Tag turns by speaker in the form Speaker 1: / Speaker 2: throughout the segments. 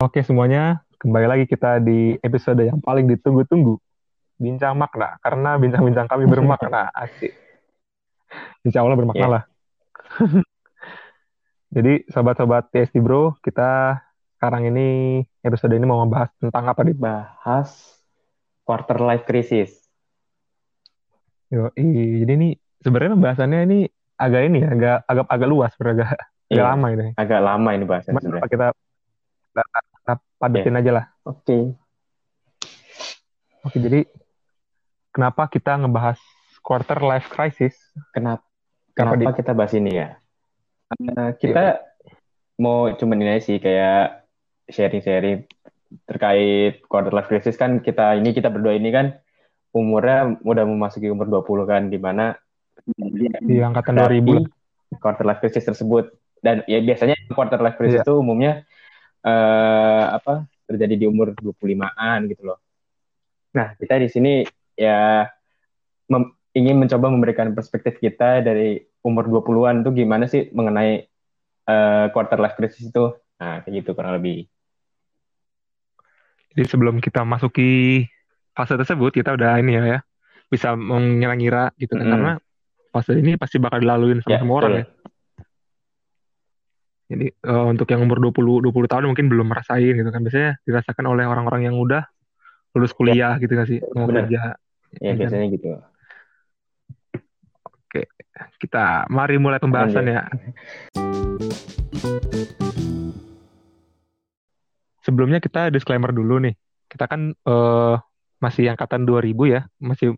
Speaker 1: Oke semuanya, kembali lagi kita di episode yang paling ditunggu-tunggu. Bincang makna, karena bincang-bincang kami bermakna. Asik. Insya Allah bermakna
Speaker 2: Iya.
Speaker 1: lah. Jadi sobat-sobat TSD Bro, kita sekarang ini episode ini mau membahas tentang apa nih?
Speaker 2: Bahas quarter life crisis.
Speaker 1: Yo, jadi ini sebenarnya pembahasannya ini agak ini agak agak agak luas, bro, agak agak
Speaker 2: Iya,
Speaker 1: lama ini.
Speaker 2: agak lama ini sebenarnya.
Speaker 1: kita, kita, kita padetin aja lah.
Speaker 2: Oke.
Speaker 1: Oke, jadi kenapa kita ngebahas quarter life crisis?
Speaker 2: Kenapa
Speaker 1: Kenapa
Speaker 2: kenapa kita bahas ini ya? Karena kita mau cuman ini sih kayak sharing-sharing terkait quarter life crisis kan kita ini kita berdua ini kan umurnya udah memasuki umur 20 kan di mana
Speaker 1: di angkatan 2000 lah.
Speaker 2: quarter life crisis tersebut dan ya biasanya quarter life crisis
Speaker 1: Iya.
Speaker 2: itu umumnya eh, apa terjadi di umur 25-an gitu loh. Nah, kita di sini ya mem- ingin mencoba memberikan perspektif kita dari umur 20-an tuh gimana sih mengenai eh, quarter life crisis itu. Nah, kayak gitu kurang lebih.
Speaker 1: Jadi sebelum kita masuki fase tersebut, kita udah ini ya, ya bisa mengira-ngira gitu kan.
Speaker 2: Mm-mm.
Speaker 1: Karena fase ini pasti bakal dilaluin sama
Speaker 2: Ya,
Speaker 1: semua orang
Speaker 2: betul.
Speaker 1: ya. Jadi eh, untuk yang umur 20 20 tahun mungkin belum merasain gitu kan. Biasanya dirasakan oleh orang-orang yang udah lulus kuliah gitu kan sih, mau
Speaker 2: Bener.
Speaker 1: kerja.
Speaker 2: Ya, biasanya gitu.
Speaker 1: Kita mari mulai pembahasan ya. Sebelumnya kita disclaimer dulu nih. Kita kan eh, masih angkatan 2000 ya, masih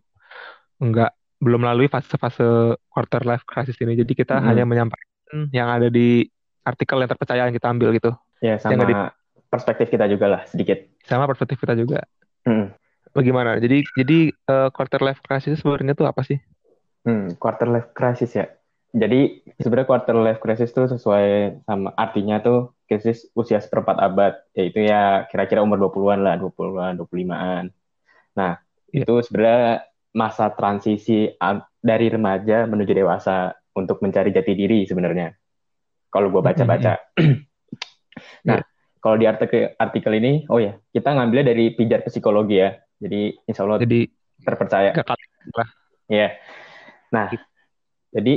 Speaker 1: enggak belum melalui fase-fase quarter life crisis ini. Jadi kita
Speaker 2: Mm-mm.
Speaker 1: hanya menyampaikan yang ada di artikel yang terpercaya yang kita ambil gitu.
Speaker 2: Ya, sama perspektif kita juga lah sedikit.
Speaker 1: Sama perspektif kita juga.
Speaker 2: Hmm.
Speaker 1: Bagaimana? Jadi jadi eh, quarter life crisis sebenarnya itu apa sih?
Speaker 2: Hmm, quarter life crisis ya. Jadi sebenarnya quarter life crisis itu sesuai sama artinya tuh krisis usia seperempat abad, yaitu ya kira-kira umur 20-an lah, 20-an, 25-an. Nah,
Speaker 1: Iya.
Speaker 2: itu sebenarnya masa transisi dari remaja menuju dewasa untuk mencari jati diri sebenarnya. Kalau gue baca-baca. nah, kalau di artikel artikel ini, oh ya, kita ngambilnya dari pijar psikologi ya. Jadi insya Allah
Speaker 1: Jadi
Speaker 2: terpercaya. Iya. Nah, jadi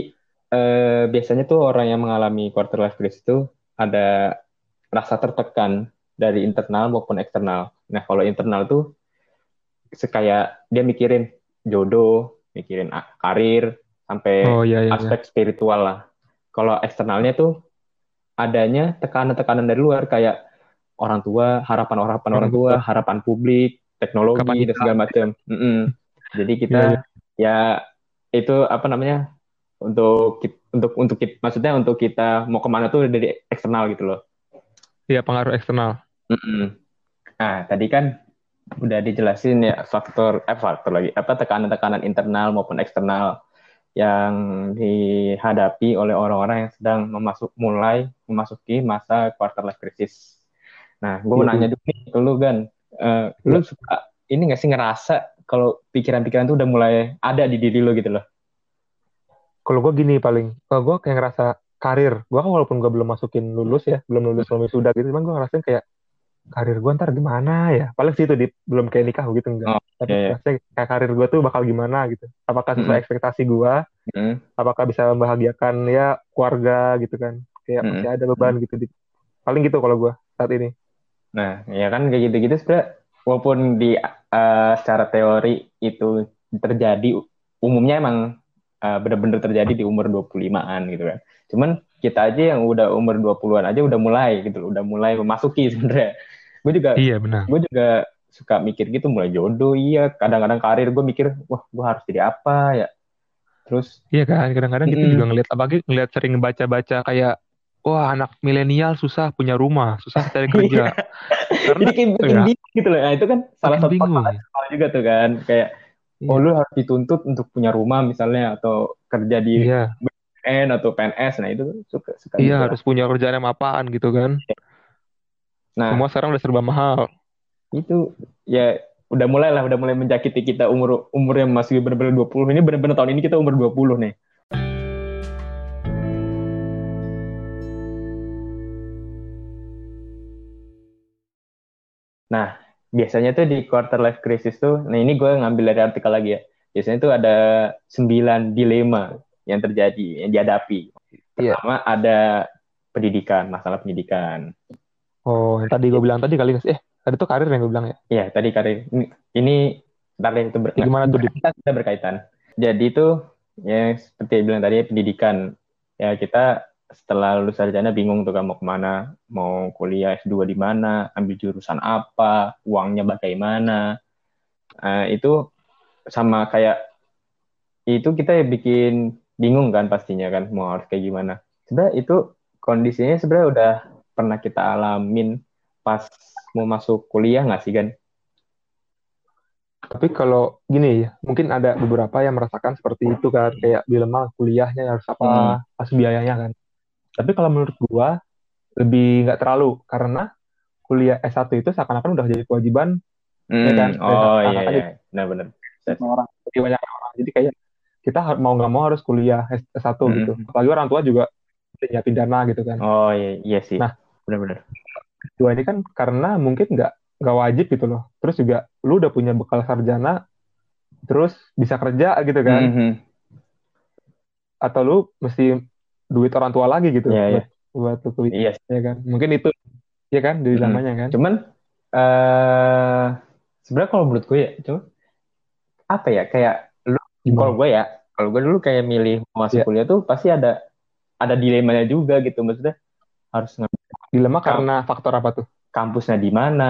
Speaker 2: eh, biasanya tuh orang yang mengalami quarter life crisis itu ada rasa tertekan dari internal maupun eksternal. Nah, kalau internal tuh sekaya dia mikirin jodoh, mikirin karir, sampai
Speaker 1: Oh iya iya. iya.
Speaker 2: aspek spiritual lah. Kalau eksternalnya tuh adanya tekanan-tekanan dari luar kayak orang tua, harapan-harapan orang
Speaker 1: Orang
Speaker 2: tua, harapan publik, teknologi
Speaker 1: Kapan
Speaker 2: dan segala macam. Mm-mm. Jadi kita
Speaker 1: Iya, iya.
Speaker 2: ya itu apa namanya untuk untuk untuk kit- maksudnya untuk kita mau ke mana tuh dari eksternal gitu loh.
Speaker 1: Iya pengaruh eksternal.
Speaker 2: Mm-mm. Nah tadi kan udah dijelasin ya faktor eh faktor lagi apa tekanan-tekanan internal maupun eksternal yang dihadapi oleh orang-orang yang sedang memasuk mulai memasuki masa quarter life crisis. Nah, gue mau
Speaker 1: Iya,
Speaker 2: nanya dulu nih ke lu kan, Eh, lu suka ini nggak sih ngerasa kalau pikiran-pikiran tuh udah mulai ada di diri lu gitu loh?
Speaker 1: Kalau gue gini paling, kalau gue kayak ngerasa karir, gue kan walaupun gue belum masukin lulus ya, belum lulus belum wisuda gitu, cuman gue ngerasain kayak karir gue ntar gimana ya, paling sih itu di, belum kayak nikah gitu enggak,
Speaker 2: Oh,
Speaker 1: tapi rasanya kayak karir gue tuh bakal gimana gitu, apakah sesuai
Speaker 2: Mm-mm.
Speaker 1: ekspektasi gue,
Speaker 2: Mm,
Speaker 1: apakah bisa membahagiakan ya keluarga gitu kan, kayak
Speaker 2: Mm-mm.
Speaker 1: masih ada beban gitu, di, paling gitu kalau gue saat ini.
Speaker 2: Nah, ya kan kayak gitu-gitu sebenarnya walaupun di eh, secara teori itu terjadi umumnya emang eh, bener-bener terjadi di umur 25-an gitu kan. Cuman kita aja yang udah umur 20-an aja udah mulai gitu loh, udah mulai memasuki sebenarnya. Gue juga
Speaker 1: Iya benar.
Speaker 2: gue juga suka mikir gitu mulai jodoh iya, kadang-kadang karir gue mikir wah gue harus jadi apa ya. Terus
Speaker 1: Iya kan, kadang-kadang kita
Speaker 2: Mm-mm.
Speaker 1: juga ngeliat, apalagi ngeliat sering baca-baca kayak, wah anak milenial susah punya rumah, susah cari kerja. Karena
Speaker 2: jadi kayak bikin
Speaker 1: ya.
Speaker 2: bingung gitu loh. Nah, itu kan salah satu
Speaker 1: bingung.
Speaker 2: sekolah juga tuh kan. Kayak
Speaker 1: Iya.
Speaker 2: oh lu harus dituntut untuk punya rumah misalnya atau kerja di
Speaker 1: Iya,
Speaker 2: BUMN atau PNS. Nah, itu tuh suka suka
Speaker 1: iya
Speaker 2: gitu
Speaker 1: harus punya kerjaan yang apaan gitu kan.
Speaker 2: Nah,
Speaker 1: Semua sekarang udah serba mahal.
Speaker 2: Itu ya udah mulai lah udah mulai menjakiti kita umur umur yang masih bener-bener 20. Ini bener-bener tahun ini kita umur 20 nih. Nah, biasanya tuh di quarter life crisis tuh, nah ini gue ngambil dari artikel lagi ya. Biasanya tuh ada sembilan dilema yang terjadi, yang dihadapi.
Speaker 1: Iya.
Speaker 2: Pertama ada pendidikan, masalah pendidikan.
Speaker 1: Oh, yang tadi gue bilang tadi kali eh tadi tuh karir yang gue bilang ya.
Speaker 2: Iya, tadi karir. Ini, ini ntar deh, itu ber,
Speaker 1: Ya, gimana tuh,
Speaker 2: kita sudah berkaitan. Jadi itu ya seperti yang bilang tadi pendidikan. Ya kita setelah lulus sarjana bingung tuh kan mau ke mana, mau kuliah S2 di mana, ambil jurusan apa, uangnya bagaimana. Eh, itu sama kayak itu kita bikin bingung kan pastinya kan mau harus kayak gimana. Sebenarnya itu kondisinya sebenarnya udah pernah kita alamin pas mau masuk kuliah nggak sih kan?
Speaker 1: Tapi kalau gini ya, mungkin ada beberapa yang merasakan seperti itu kan, kayak dilema kuliahnya harus apa,
Speaker 2: Hmm.
Speaker 1: pas biayanya kan. Tapi kalau menurut gua lebih nggak terlalu karena kuliah S1 itu seakan-akan udah jadi kewajiban
Speaker 2: Hmm,
Speaker 1: kan?
Speaker 2: oh iya, iya. benar-benar.
Speaker 1: sama orang, banyak orang. Jadi kayak kita mau nggak mau harus kuliah S- S1
Speaker 2: Hmm.
Speaker 1: gitu. Apalagi orang tua juga udah nyiapin dana gitu kan.
Speaker 2: Oh iya, iya sih,
Speaker 1: Nah,
Speaker 2: benar-benar.
Speaker 1: Dua ini kan karena mungkin nggak nggak wajib gitu loh. Terus juga lu udah punya bekal sarjana, terus bisa kerja gitu kan.
Speaker 2: Mhm.
Speaker 1: Atau lu mesti duit orang tua lagi gitu
Speaker 2: Iya, iya.
Speaker 1: buat buat lu kuliah
Speaker 2: Iya.
Speaker 1: ya kan. Mungkin itu ya kan di
Speaker 2: Mhm.
Speaker 1: zamannya kan.
Speaker 2: Cuman eh sebenarnya kalau menurut gue ya, cuma apa ya kayak lu kalau gue ya, kalau gue dulu kayak milih masuk
Speaker 1: Iya.
Speaker 2: kuliah tuh pasti ada ada dilemanya juga gitu maksudnya harus
Speaker 1: Dilema karena faktor apa tuh?
Speaker 2: kampusnya di mana,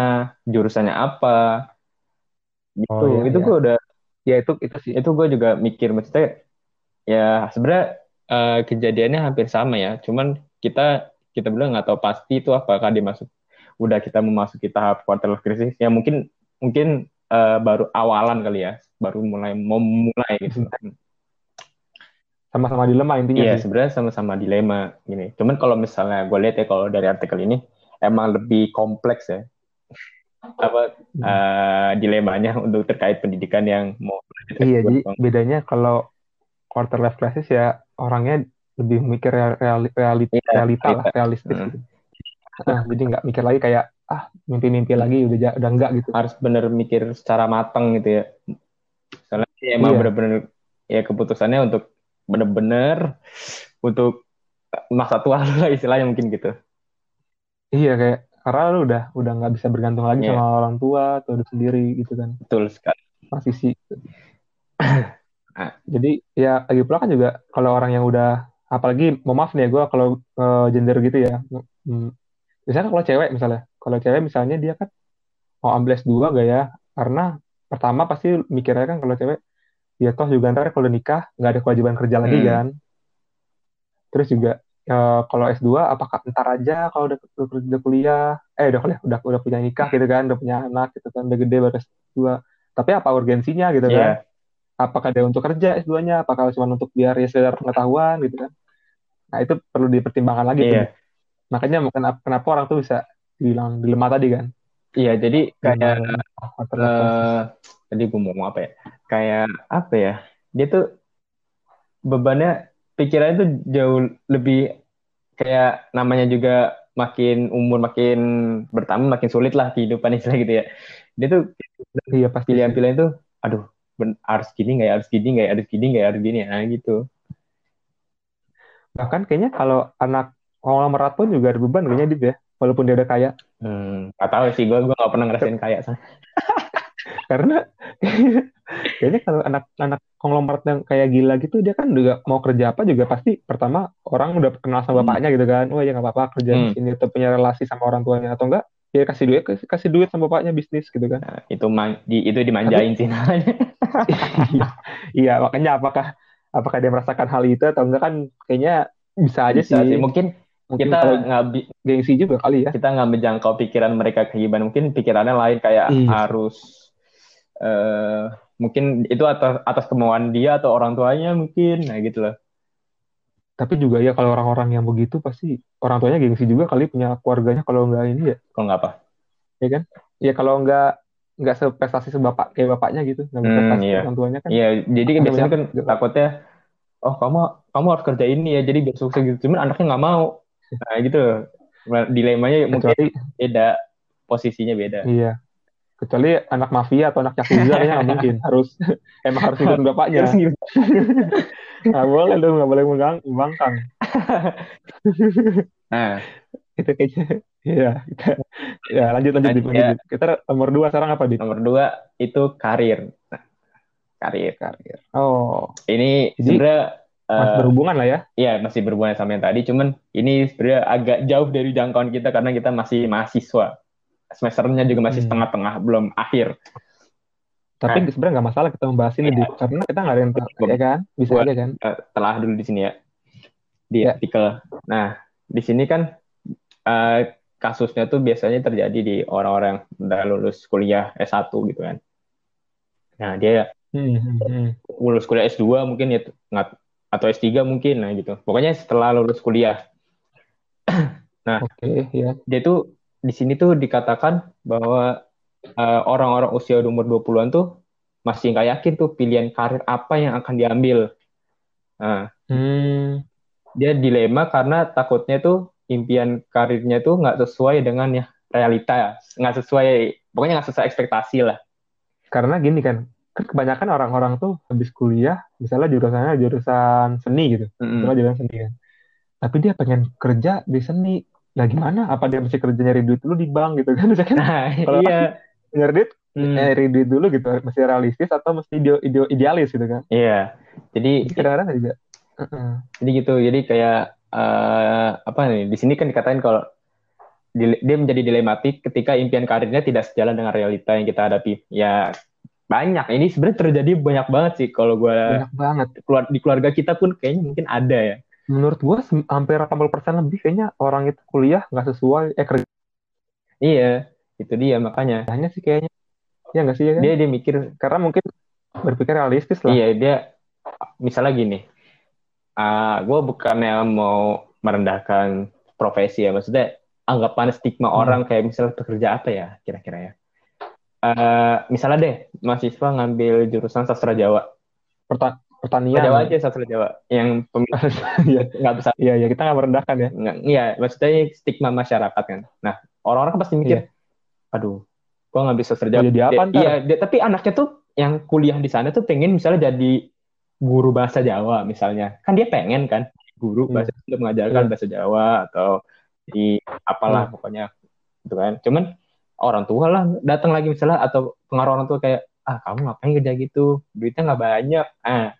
Speaker 2: jurusannya apa. Gitu.
Speaker 1: Oh, iya,
Speaker 2: itu
Speaker 1: iya.
Speaker 2: gue udah
Speaker 1: Ya itu itu sih.
Speaker 2: itu gue juga mikir maksudnya ya sebenarnya eh, kejadiannya hampir sama ya cuman kita kita bilang nggak tahu pasti itu apakah dia masuk udah kita memasuki tahap quarter life crisis ya mungkin mungkin eh, baru awalan kali ya baru mulai mau mulai gitu
Speaker 1: Sama-sama dilema intinya
Speaker 2: iya
Speaker 1: sih.
Speaker 2: sebenarnya sama-sama dilema gini cuman kalau misalnya gue lihat ya kalau dari artikel ini emang lebih kompleks ya apa
Speaker 1: Hmm.
Speaker 2: eh, dilemanya untuk terkait pendidikan yang mau
Speaker 1: Iya,
Speaker 2: S2
Speaker 1: jadi bedanya kalau quarter life crisis ya orangnya lebih mikir real- reali-
Speaker 2: Iya,
Speaker 1: realita lah, realistis
Speaker 2: Hmm.
Speaker 1: gitu. Nah, jadi nggak mikir lagi kayak ah mimpi-mimpi lagi udah udah enggak gitu.
Speaker 2: harus bener mikir secara matang gitu ya. Soalnya emang
Speaker 1: Iya.
Speaker 2: bener-bener ya keputusannya untuk bener-bener untuk masa tua lah istilahnya mungkin gitu.
Speaker 1: Iya kayak karena lu udah udah nggak bisa bergantung lagi
Speaker 2: Iya.
Speaker 1: sama orang tua atau udah sendiri gitu kan.
Speaker 2: Betul sekali.
Speaker 1: Transisi.
Speaker 2: Ah.
Speaker 1: Jadi ya lagi pula kan juga kalau orang yang udah apalagi mau maaf nih ya gue kalau eh, gender gitu ya. Hmm, biasanya kalau cewek misalnya, kalau cewek misalnya dia kan mau ambil S2 gak ya? Karena pertama pasti mikirnya kan kalau cewek ya toh juga ntar kalau nikah nggak ada kewajiban kerja lagi
Speaker 2: Hmm.
Speaker 1: kan. Terus juga eh, kalau S2 apakah ntar aja kalau udah, udah, udah kuliah, eh udah kuliah, udah udah punya nikah gitu kan, udah punya anak gitu kan, udah gede baru S2. Tapi apa urgensinya gitu kan?
Speaker 2: Iya.
Speaker 1: Apakah dia untuk kerja S2-nya? Apakah cuma untuk biar ya sekedar pengetahuan gitu kan? Nah, itu perlu dipertimbangkan lagi tuh.
Speaker 2: Iya.
Speaker 1: Makanya kenapa, kenapa orang tuh bisa bilang dilema tadi kan?
Speaker 2: Iya, jadi kayak eh tadi gue mau ngomong apa ya? Kayak apa ya? Dia tuh bebannya pikirannya tuh jauh lebih kayak namanya juga makin umur makin bertambah makin sulit lah kehidupan istilah gitu ya. Dia tuh
Speaker 1: Iya pasti. sih.
Speaker 2: pilihan-pilihan itu aduh ben- harus gini nggak ya, harus gini nggak ya, harus gini nggak ya, harus gini ya gitu
Speaker 1: Bahkan kayaknya kalau anak konglomerat pun juga ada beban kayaknya Dip ya. Walaupun dia udah kaya.
Speaker 2: hmm, nggak tahu sih gue gue nggak pernah ngerasain sana
Speaker 1: Karena kayaknya kalau anak-anak konglomerat yang kayak gila gitu dia kan juga mau kerja apa juga pasti pertama orang udah kenal sama
Speaker 2: Hmm.
Speaker 1: bapaknya gitu kan. Oh ya nggak apa-apa kerja di
Speaker 2: Hmm.
Speaker 1: sini atau punya relasi sama orang tuanya atau enggak ya kasih duit kasih, kasih duit sama bapaknya bisnis gitu kan.
Speaker 2: Nah, itu man, di, itu dimanjain sih namanya
Speaker 1: Iya, iya makanya apakah apakah dia merasakan hal itu atau enggak kan kayaknya bisa aja
Speaker 2: Bisa
Speaker 1: sih.
Speaker 2: mungkin
Speaker 1: Mungkin
Speaker 2: kita nggak
Speaker 1: gengsi juga kali ya.
Speaker 2: kita nggak menjangkau pikiran mereka gimana mungkin pikirannya lain kayak
Speaker 1: Iya.
Speaker 2: harus eh mungkin itu atas atas kemauan dia atau orang tuanya mungkin nah gitu loh
Speaker 1: Tapi juga ya kalau orang-orang yang begitu pasti orang tuanya gengsi juga kali punya keluarganya kalau enggak ini ya,
Speaker 2: kalau nggak apa
Speaker 1: ya kan? Ya kalau enggak enggak seprestasi sebapak kayak bapaknya gitu, enggak
Speaker 2: Hmm, iya.
Speaker 1: orang tuanya kan.
Speaker 2: Iya, jadi kan biasanya kan takutnya, oh kamu kamu harus kerja ini ya, jadi biar sukses gitu. Cuman anaknya nggak mau. Nah gitu. Dilemanya mungkin
Speaker 1: Kecuali
Speaker 2: beda, posisinya beda.
Speaker 1: iya. Kecuali anak mafia atau anak yakuza kayaknya nggak mungkin harus emang harus ngikutin bapaknya nggak boleh dong nggak boleh megang membangkang
Speaker 2: nah
Speaker 1: itu kayaknya Iya, kita ya lanjut lanjut,
Speaker 2: Lanjut,
Speaker 1: lanjut,
Speaker 2: ya.
Speaker 1: lanjut. Kita nomor dua sekarang apa, Dit?
Speaker 2: nomor dua itu karir nah, karir
Speaker 1: Karir. Oh,
Speaker 2: ini
Speaker 1: Jadi,
Speaker 2: sebenarnya
Speaker 1: masih
Speaker 2: eh,
Speaker 1: berhubungan lah ya.
Speaker 2: Iya, masih berhubungan sama yang tadi. Cuman ini sebenarnya agak jauh dari jangkauan kita karena kita masih mahasiswa. Semesternya juga masih
Speaker 1: Hmm.
Speaker 2: setengah-tengah, belum akhir.
Speaker 1: Tapi
Speaker 2: Nah.
Speaker 1: sebenarnya nggak masalah kita membahas ini,
Speaker 2: Iya.
Speaker 1: Dit. Karena kita nggak ada yang tahu, ya kan? Bisa
Speaker 2: gua-
Speaker 1: aja kan?
Speaker 2: Eh, telah dulu di sini ya, di
Speaker 1: Ya.
Speaker 2: artikel. Nah, di sini kan eh, kasusnya tuh biasanya terjadi di orang-orang yang udah lulus kuliah S1 gitu kan. Nah, dia
Speaker 1: Hmm, hmm, hmm.
Speaker 2: lulus kuliah S2 mungkin ya atau S3 mungkin nah gitu. Pokoknya setelah lulus kuliah
Speaker 1: Oke, ya.
Speaker 2: dia tuh di sini tuh dikatakan bahwa eh, orang-orang usia umur 20-an tuh masih nggak yakin tuh pilihan karir apa yang akan diambil. Nah,
Speaker 1: Hmm,
Speaker 2: dia dilema karena takutnya tuh impian karirnya tuh nggak sesuai dengan ya realita, nggak sesuai, pokoknya nggak sesuai ekspektasi lah.
Speaker 1: karena gini kan, kan kebanyakan orang-orang tuh habis kuliah, misalnya jurusannya jurusan seni gitu, misalnya jurusan seni kan. Tapi dia pengen kerja di seni. Nah gimana? Apa dia mesti kerja nyari duit dulu di bank gitu kan? Misalkan
Speaker 2: Nah,
Speaker 1: Kalau
Speaker 2: iya,
Speaker 1: nyari duit,
Speaker 2: Hmm,
Speaker 1: nyari duit dulu gitu, mesti realistis atau mesti ide- ide- idealis gitu kan?
Speaker 2: iya. Jadi
Speaker 1: kadang-kadang juga, Heeh.
Speaker 2: Jadi gitu, jadi kayak eh, apa nih? Di sini kan dikatain kalau dia menjadi dilematik ketika impian karirnya tidak sejalan dengan realita yang kita hadapi. Ya banyak. Ini sebenarnya terjadi banyak banget sih kalau gue
Speaker 1: banyak banget.
Speaker 2: keluar di keluarga kita pun kayaknya mungkin ada ya.
Speaker 1: Menurut gua sem- hampir 80% lebih kayaknya orang itu kuliah nggak sesuai, eh kerjanya
Speaker 2: Iya, itu dia makanya.
Speaker 1: sih kayaknya. Ya nggak sih ya kan?
Speaker 2: Dia dia mikir,
Speaker 1: Karena mungkin berpikir realistis lah.
Speaker 2: iya dia misalnya gini. ah gue bukannya mau merendahkan profesi ya, maksudnya anggapan stigma
Speaker 1: Hmm.
Speaker 2: orang kayak misalnya pekerja apa ya kira-kira ya. Eh, misalnya deh mahasiswa ngambil jurusan sastra Jawa,
Speaker 1: Perta-
Speaker 2: Sastra
Speaker 1: pertanian.
Speaker 2: Jawa aja sastra Jawa yang
Speaker 1: Iya,
Speaker 2: nggak bisa,
Speaker 1: iya, iya, kita nggak merendahkan ya.
Speaker 2: nggak, iya maksudnya stigma masyarakat kan. Nah orang-orang kan pasti mikir, aduh, gue ngambil sastra
Speaker 1: Iya. Mau
Speaker 2: Jawa.
Speaker 1: jadi apa
Speaker 2: Dia-
Speaker 1: ntar?
Speaker 2: Iya, dia- tapi anaknya tuh yang kuliah di sana tuh pengen misalnya jadi guru bahasa Jawa misalnya. Kan dia pengen kan guru
Speaker 1: Iya.
Speaker 2: bahasa untuk mengajarkan
Speaker 1: Iya.
Speaker 2: bahasa Jawa atau di apalah
Speaker 1: Iya.
Speaker 2: pokoknya gitu kan. Cuman orang tua lah datang lagi misalnya atau pengaruh orang tua kayak ah kamu ngapain kerja gitu duitnya nggak banyak ah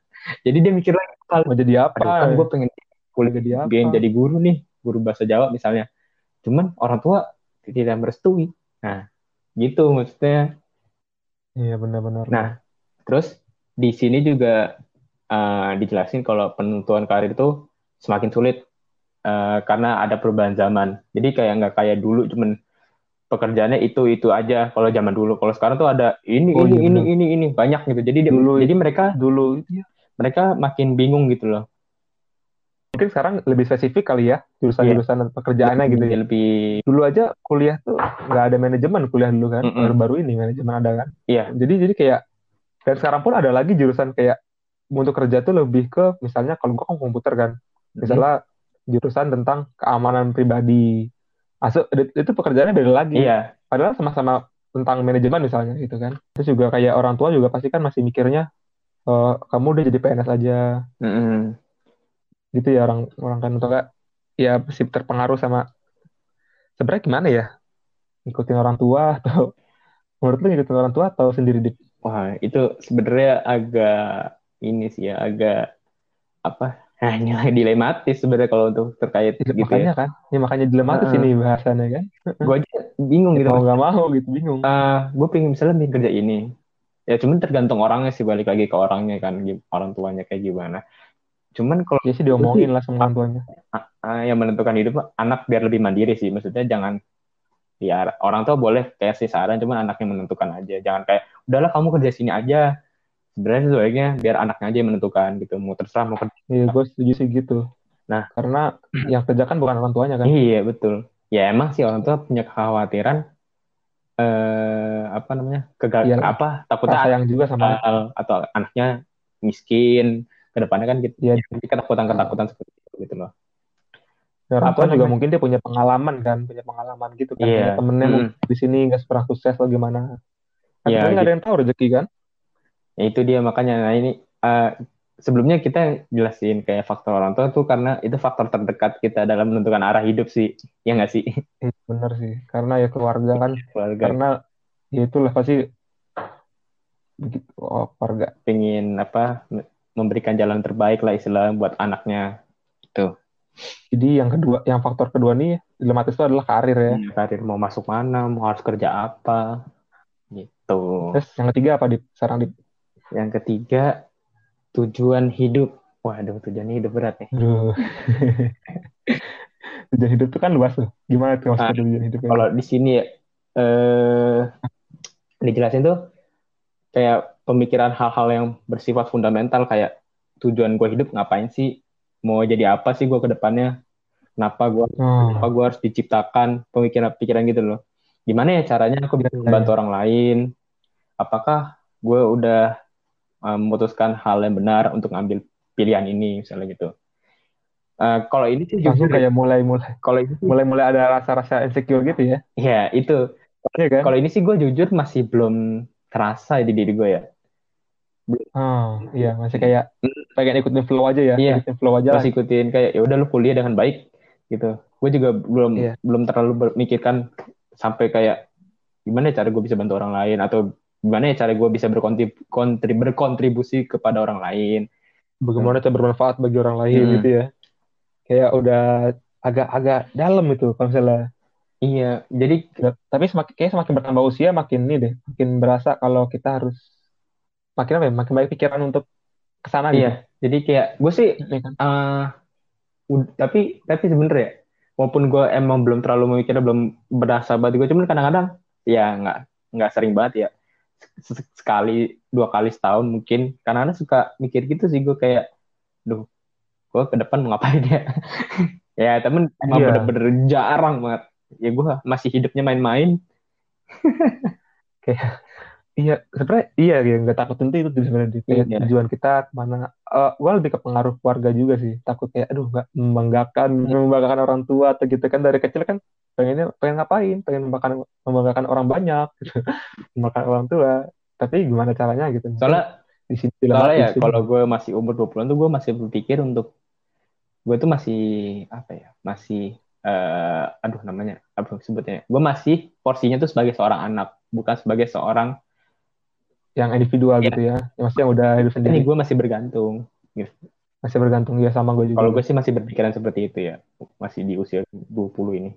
Speaker 2: jadi dia mikir lagi kalau
Speaker 1: Mau jadi apa?
Speaker 2: aduh kan gue pengen kuliah
Speaker 1: jadi apa?
Speaker 2: pengen jadi guru nih guru bahasa Jawa misalnya cuman orang tua tidak merestui nah gitu maksudnya
Speaker 1: Iya, benar-benar.
Speaker 2: Nah, terus di sini juga eh, dijelasin kalau penentuan karir itu semakin sulit eh, karena ada perubahan zaman. Jadi kayak nggak kayak dulu cuman pekerjaannya itu itu aja kalau zaman dulu. Kalau sekarang tuh ada ini
Speaker 1: Oh,
Speaker 2: ini
Speaker 1: iya,
Speaker 2: ini
Speaker 1: bener.
Speaker 2: ini ini banyak gitu. Jadi
Speaker 1: Dulu-
Speaker 2: jadi mereka
Speaker 1: dulu iya.
Speaker 2: Mereka makin bingung gitu loh.
Speaker 1: mungkin sekarang lebih spesifik kali ya jurusan-jurusan dan pekerjaannya gitu ya.
Speaker 2: Lebih
Speaker 1: Dulu aja kuliah tuh nggak ada manajemen kuliah dulu kan. Baru-baru ini manajemen ada kan.
Speaker 2: Iya.
Speaker 1: Jadi jadi kayak dan sekarang pun ada lagi jurusan kayak untuk kerja tuh lebih ke misalnya kalau gua kan komputer kan. Misalnya jurusan tentang keamanan pribadi. Masuk itu pekerjaannya beda lagi.
Speaker 2: iya
Speaker 1: Padahal sama-sama tentang manajemen misalnya gitu kan. Terus juga kayak orang tua juga pasti kan masih mikirnya eh, kamu udah jadi PNS aja
Speaker 2: Mm-mm.
Speaker 1: gitu ya orang orang kan untuk ya pasti terpengaruh sama sebenarnya gimana ya ngikutin orang tua atau menurut lu ngikutin orang tua atau sendiri di
Speaker 2: Wah, itu sebenarnya agak ini sih ya, agak apa? Hanya dilematis sebenarnya kalau untuk terkait gitu
Speaker 1: makanya
Speaker 2: ya.
Speaker 1: kan ya makanya dilematis
Speaker 2: Heeh.
Speaker 1: ini bahasannya kan
Speaker 2: Gue aja bingung gitu.
Speaker 1: mau nggak mau gitu bingung
Speaker 2: gue pengen misalnya pengen kerja ini. Ya cuman tergantung orangnya sih balik lagi ke orangnya kan, orang tuanya kayak gimana. Cuman kalau
Speaker 1: ya sih diomongin lah sama orang tuanya
Speaker 2: ah, yang menentukan hidup anak biar lebih mandiri sih, maksudnya jangan ya orang tua boleh kayak sih saran, cuman anaknya menentukan aja. Jangan kayak udahlah kamu kerja sini aja. Sebenarnya sebaiknya biar anaknya aja yang menentukan gitu. Mau terserah mau kerja
Speaker 1: ya gue setuju sih gitu
Speaker 2: Nah.
Speaker 1: karena yang kerja kan bukan orang tuanya kan
Speaker 2: Iya betul. Ya emang sih orang tua punya kekhawatiran eh apa namanya kegal
Speaker 1: Iya.
Speaker 2: apa takutnya
Speaker 1: sayang juga sama
Speaker 2: gagal atau anaknya miskin ke depannya kan gitu.
Speaker 1: Iya.
Speaker 2: Jadi ketakutan-ketakutan seperti itu gitu loh.
Speaker 1: Ya,
Speaker 2: Apa
Speaker 1: tua juga
Speaker 2: namanya?
Speaker 1: mungkin dia punya pengalaman kan punya pengalaman gitu kan
Speaker 2: Iya.
Speaker 1: Kayak temennya
Speaker 2: Mm.
Speaker 1: mungkin di sini nggak pernah sukses atau gimana ya, kan nggak ada yang tahu rezeki kan
Speaker 2: ya itu dia makanya nah ini uh, sebelumnya kita jelasin kayak faktor orang tua tuh karena itu faktor terdekat kita dalam menentukan arah hidup sih. Ya nggak sih?
Speaker 1: Iya, bener sih. Karena ya keluarga kan. Keluarga. karena ya itulah pasti begitu oh, keluarga.
Speaker 2: Pengen apa memberikan jalan terbaik lah istilah buat anaknya. Itu
Speaker 1: jadi yang kedua yang faktor kedua nih dilematis itu adalah karir ya.
Speaker 2: Hmm, karir mau masuk mana mau harus kerja apa gitu.
Speaker 1: Terus yang ketiga apa di sekarang di
Speaker 2: yang ketiga, tujuan hidup. Waduh, tujuan hidup berat nih.
Speaker 1: tujuan hidup itu kan luas tuh. Gimana tuh maksudnya nah, tujuan hidup?
Speaker 2: Kalau di sini ya, eh, dijelasin tuh kayak pemikiran hal-hal yang bersifat fundamental kayak tujuan gue hidup ngapain sih? Mau jadi apa sih gue ke depannya? Kenapa gue oh. kenapa gue harus diciptakan pemikiran-pikiran gitu loh. Gimana ya caranya aku bisa membantu orang lain? Apakah gue udah uh, memutuskan hal yang benar untuk ngambil pilihan ini misalnya gitu. Uh, kalau ini sih
Speaker 1: langsung kayak mulai mulai kalau ini mulai mulai ada rasa-rasa insecure gitu ya.
Speaker 2: Iya itu. Ya, kan? Kalau ini sih gue jujur masih belum terasa di diri gue ya.
Speaker 1: Oh iya masih kayak pengen ikutin flow aja ya.
Speaker 2: Iya. Ikutin flow aja. Masih ikutin kayak ya udah lu kuliah dengan baik gitu. Gue juga belum iya. belum terlalu memikirkan sampai kayak gimana cara gue bisa bantu orang lain atau gimana ya cara gue bisa berkontribusi, berkontribusi kepada orang lain
Speaker 1: bagaimana cara bermanfaat bagi orang lain hmm. gitu ya kayak udah agak-agak dalam itu kalau misalnya
Speaker 2: iya jadi
Speaker 1: tapi semakin kayak semakin bertambah usia makin ini deh makin berasa kalau kita harus makin apa ya makin baik pikiran untuk ke sana
Speaker 2: iya gitu. jadi kayak gue sih ya kan? uh, tapi tapi sebenernya ya walaupun gue emang belum terlalu memikirnya belum berasa banget gue cuman kadang-kadang ya nggak nggak sering banget ya sekali dua kali setahun mungkin karena anak suka mikir gitu sih gue kayak duh gue ke depan mau ngapain ya ya temen emang yeah. bener-bener jarang banget ya gue masih hidupnya main-main
Speaker 1: kayak iya sebenarnya iya ya nggak takut tentu itu sebenarnya kayak iya. tujuan kita ke mana uh, gue lebih ke pengaruh keluarga juga sih. Takut kayak aduh nggak membanggakan iya. membanggakan orang tua atau gitu kan. Dari kecil kan pengennya pengen ngapain? Pengen membanggakan membanggakan orang banyak gitu. Membanggakan orang tua. Tapi gimana caranya gitu.
Speaker 2: Soalnya di sini soalnya ya kalau gue masih umur 20-an tuh gue masih berpikir untuk gue tuh masih apa ya masih uh, aduh namanya apa sebutnya? Gue masih porsinya tuh sebagai seorang anak bukan sebagai seorang
Speaker 1: yang individual ya. gitu ya. Yang maksudnya yang udah hidup sendiri.
Speaker 2: Ini gue masih bergantung. Gitu.
Speaker 1: Masih bergantung ya sama gue juga.
Speaker 2: Kalau gue sih masih berpikiran seperti itu ya. Masih di usia 20 ini.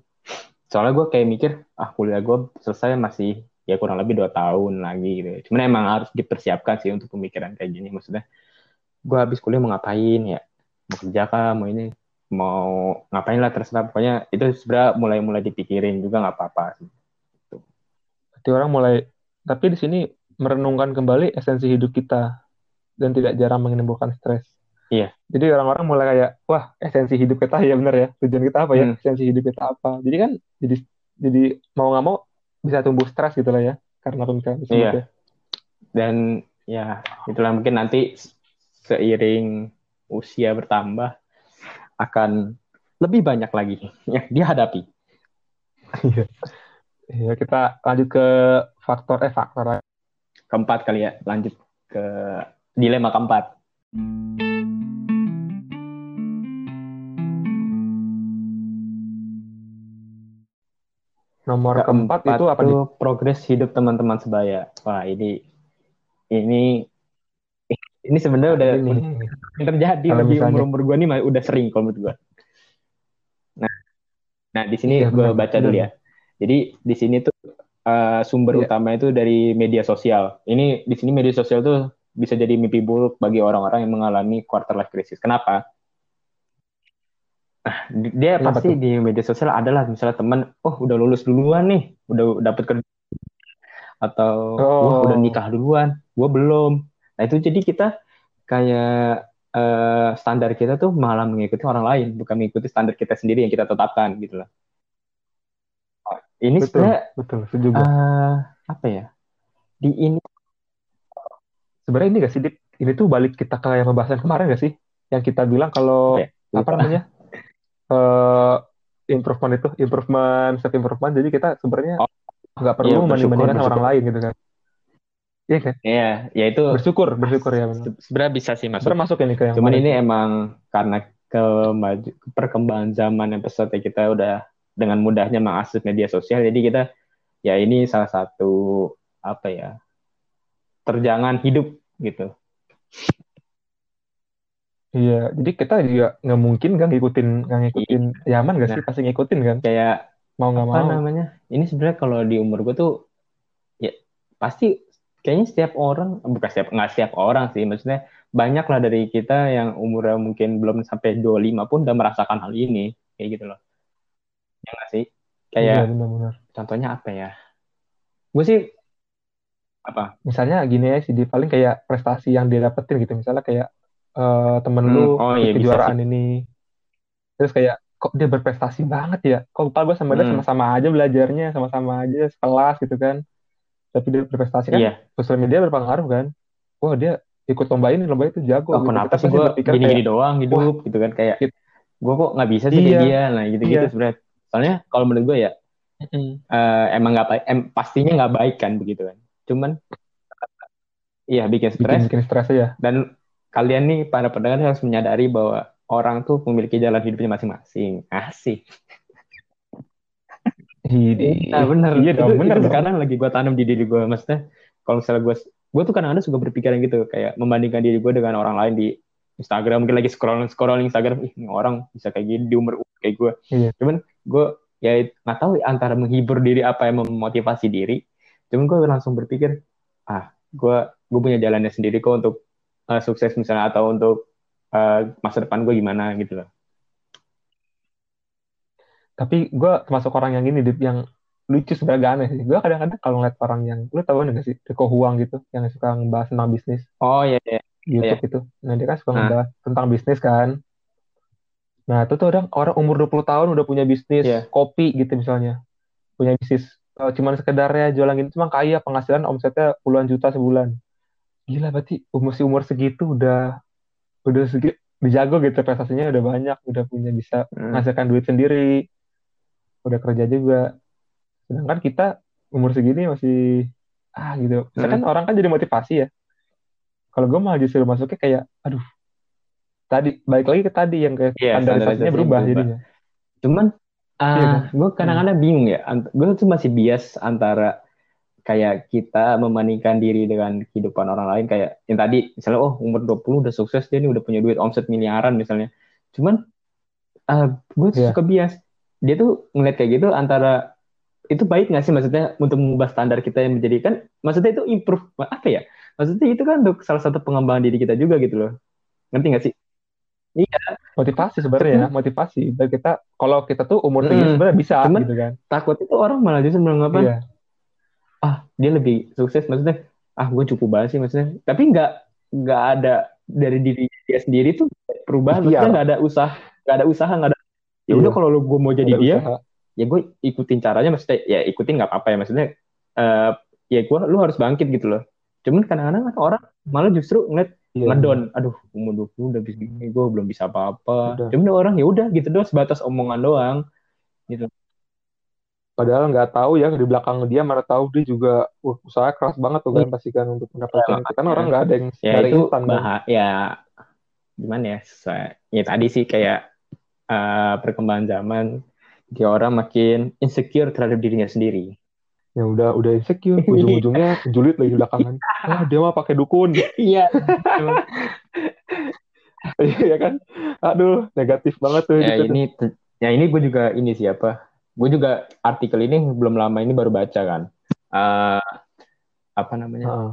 Speaker 2: Soalnya gue kayak mikir, ah kuliah gue selesai masih ya kurang lebih dua tahun lagi gitu. Cuman emang harus dipersiapkan sih untuk pemikiran kayak gini. Maksudnya gue habis kuliah mau ngapain ya? Mau kerja kah? Mau ini? Mau ngapain lah terserah. Pokoknya itu sebenarnya mulai-mulai dipikirin juga nggak apa-apa sih.
Speaker 1: Berarti orang mulai, tapi di sini merenungkan kembali esensi hidup kita dan tidak jarang menimbulkan stres.
Speaker 2: Iya.
Speaker 1: Jadi orang-orang mulai kayak, wah esensi hidup kita ya benar ya, tujuan kita apa ya, hmm. esensi hidup kita apa. Jadi kan jadi jadi mau nggak mau bisa tumbuh stres gitu lah ya, karena pemikiran
Speaker 2: tersebut iya. ya. Dan ya itulah mungkin nanti seiring usia bertambah akan lebih banyak lagi yang dihadapi.
Speaker 1: Iya. Iya, kita lanjut ke faktor eh faktor
Speaker 2: keempat kali ya. Lanjut ke dilema keempat.
Speaker 1: Nomor keempat, keempat itu apa
Speaker 2: itu progres hidup teman-teman sebaya. Wah ini ini ini sebenarnya udah, ini. terjadi di umur umur gue nih udah sering kalau menurut gue nah nah di sini ya, gue baca dulu ya. Jadi di sini tuh uh, sumber yeah. utama itu dari media sosial. Ini di sini media sosial tuh bisa jadi mimpi buruk bagi orang-orang yang mengalami quarter life crisis. Kenapa? Nah, dia Kenapa pasti tuh? di media sosial adalah misalnya teman, oh udah lulus duluan nih, udah dapet kerja atau oh. udah nikah duluan, gue belum. Nah itu jadi kita kayak uh, standar kita tuh malah mengikuti orang lain, bukan mengikuti standar kita sendiri yang kita tetapkan gitu lah ini betul, sebenarnya
Speaker 1: betul juga. Uh,
Speaker 2: apa ya di ini
Speaker 1: sebenarnya ini gak sih ini tuh balik kita ke yang pembahasan kemarin gak sih yang kita bilang kalau ya, apa namanya uh, improvement itu improvement self improvement jadi kita sebenarnya oh, nggak perlu ya, membandingkan orang lain gitu kan Iya kan?
Speaker 2: Iya, ya itu
Speaker 1: Bersyukur, bersyukur ya benar.
Speaker 2: se- sebenarnya bisa sih masuk.
Speaker 1: Sebenarnya masuk ini ke yang
Speaker 2: Cuman ini
Speaker 1: itu?
Speaker 2: emang karena kemaju, perkembangan zaman yang pesat ya kita udah dengan mudahnya mengakses media sosial, jadi kita ya ini salah satu apa ya terjangan hidup gitu.
Speaker 1: Iya, jadi kita juga nggak mungkin kan ngikutin nggak ngikutin zaman nggak sih
Speaker 2: Nah.
Speaker 1: pasti ngikutin kan
Speaker 2: Kayak
Speaker 1: mau nggak
Speaker 2: apa
Speaker 1: mau.
Speaker 2: namanya? Ini sebenarnya kalau di umur gue tuh ya pasti kayaknya setiap orang bukan setiap nggak setiap orang sih maksudnya banyak lah dari kita yang umurnya mungkin belum sampai 25 pun udah merasakan hal ini kayak gitu loh. Ya nggak sih?
Speaker 1: Iya
Speaker 2: Kayak
Speaker 1: benar-benar.
Speaker 2: contohnya apa ya? Gue sih apa?
Speaker 1: Misalnya gini ya sih, di paling kayak prestasi yang dia dapetin gitu. Misalnya kayak eh, temen
Speaker 2: Hmm,
Speaker 1: lu
Speaker 2: oh iya,
Speaker 1: kejuaraan ini, terus kayak kok dia berprestasi banget ya? Kok lupa gue sama dia
Speaker 2: Hmm.
Speaker 1: sama-sama aja belajarnya, sama-sama aja sekelas gitu kan? Tapi dia berprestasi kan?
Speaker 2: Iya.
Speaker 1: Sosial media berpengaruh kan? Wah dia ikut lomba ini, lomba itu jago.
Speaker 2: Oh,
Speaker 1: gitu.
Speaker 2: kenapa sih gue gini-gini
Speaker 1: kayak,
Speaker 2: doang hidup gitu kan kayak
Speaker 1: Gitu.
Speaker 2: gue kok nggak bisa sih kayak
Speaker 1: Iya.
Speaker 2: dia nah gitu-gitu
Speaker 1: Iya.
Speaker 2: sebenarnya soalnya kalau menurut gue ya eh, emang nggak baik em, pastinya nggak baik kan begitu kan. Cuman iya bikin stres.
Speaker 1: bikin bikin stres aja.
Speaker 2: dan kalian nih para pendengar harus menyadari bahwa orang tuh memiliki jalan hidupnya masing-masing. Asik. Nah bener.
Speaker 1: Iya
Speaker 2: itu,
Speaker 1: dong, bener
Speaker 2: itu
Speaker 1: dong.
Speaker 2: sekarang lagi gue tanam di diri gue maksudnya kalau misalnya gue gue tuh kadang-kadang suka berpikiran gitu. Kayak membandingkan diri gue dengan orang lain di Instagram. Mungkin lagi scrolling scrolling Instagram. Ih ini orang bisa kayak gini di umur kayak gue
Speaker 1: Iya.
Speaker 2: cuman gue ya nggak tahu antara menghibur diri apa yang memotivasi diri cuman gue langsung berpikir ah gue gue punya jalannya sendiri kok untuk eh, sukses misalnya atau untuk eh, masa depan gue gimana gitu loh
Speaker 1: Tapi gue termasuk orang yang ini, yang lucu sebenarnya gak aneh sih. Gue kadang-kadang kalau ngeliat orang yang, lu tau gak sih, Rico Huang gitu, yang suka ngebahas tentang bisnis
Speaker 2: oh iya iya
Speaker 1: YouTube itu. Nah dia kan suka
Speaker 2: Nah.
Speaker 1: ngebahas tentang bisnis kan. Nah itu tuh orang, orang umur 20 tahun udah punya bisnis
Speaker 2: Iya.
Speaker 1: kopi gitu misalnya. Punya bisnis, eh, cuman sekedarnya jualan gitu, cuma kaya penghasilan omsetnya puluhan juta sebulan. Gila berarti umur si umur segitu udah udah segitu dijago gitu prestasinya udah banyak, udah punya bisa
Speaker 2: Hmm.
Speaker 1: menghasilkan duit sendiri, udah kerja juga. Sedangkan kita umur segini masih ah gitu. Misalkan orang kan jadi motivasi ya. Kalau gue malah justru masuknya kayak, aduh, tadi balik lagi ke tadi yang kayak
Speaker 2: Iya,
Speaker 1: standarisasinya berubah
Speaker 2: berubah.
Speaker 1: jadinya.
Speaker 2: Cuman ah
Speaker 1: Iya kan?
Speaker 2: gue kadang-kadang bingung ya. Gue tuh masih bias antara kayak kita membandingkan diri dengan kehidupan orang lain kayak yang tadi misalnya oh umur 20 udah sukses dia nih udah punya duit omset miliaran misalnya. Cuman gue
Speaker 1: Iya.
Speaker 2: suka bias. Dia tuh ngeliat kayak gitu antara itu baik nggak sih maksudnya untuk mengubah standar kita yang menjadikan maksudnya itu improve apa ya? Maksudnya itu kan untuk salah satu pengembangan diri kita juga gitu loh. Ngerti nggak sih? Iya,
Speaker 1: Motivasi sebenarnya ya, motivasi. Dan kita kalau kita tuh umur segini
Speaker 2: Mm-mm.
Speaker 1: sebenarnya bisa
Speaker 2: Cuman-
Speaker 1: gitu kan.
Speaker 2: takut itu orang malah justru menganggap
Speaker 1: Iya.
Speaker 2: ah dia lebih sukses maksudnya ah gue cukup banget sih maksudnya tapi nggak nggak ada dari diri dia sendiri tuh perubahan
Speaker 1: Ikhtiar.
Speaker 2: maksudnya nggak ada usaha nggak ada usaha nggak ada ya udah
Speaker 1: Iya.
Speaker 2: kalau lu gue mau jadi dia
Speaker 1: usaha.
Speaker 2: ya gue ikutin caranya maksudnya ya ikutin nggak apa-apa ya maksudnya eh ya gue lu harus bangkit gitu loh cuman kadang-kadang kan orang malah justru ngeliat
Speaker 1: Iya.
Speaker 2: ngedon aduh umur 20 udah bisa gini gue belum bisa apa-apa. Cuman orang ya udah gitu doang sebatas omongan doang.
Speaker 1: Padahal nggak tahu ya di belakang dia mana tahu dia juga uh, usaha keras banget tuh kan pasti kan untuk mendapatkan
Speaker 2: Iya,
Speaker 1: itu. Kan orang nggak ada yang
Speaker 2: ya
Speaker 1: dari
Speaker 2: itu
Speaker 1: instan kan.
Speaker 2: bah ya gimana ya se- ya tadi sih kayak eh, perkembangan zaman dia orang makin insecure terhadap dirinya sendiri
Speaker 1: Ya udah udah insecure, ujung-ujungnya julid lagi belakangan. Ah dia mah pakai dukun,
Speaker 2: iya.
Speaker 1: Iya kan? Aduh negatif banget tuh
Speaker 2: ya ini ya ini gue juga ini siapa gue juga artikel ini belum lama ini baru baca kan. Eh, apa namanya?
Speaker 1: Heeh.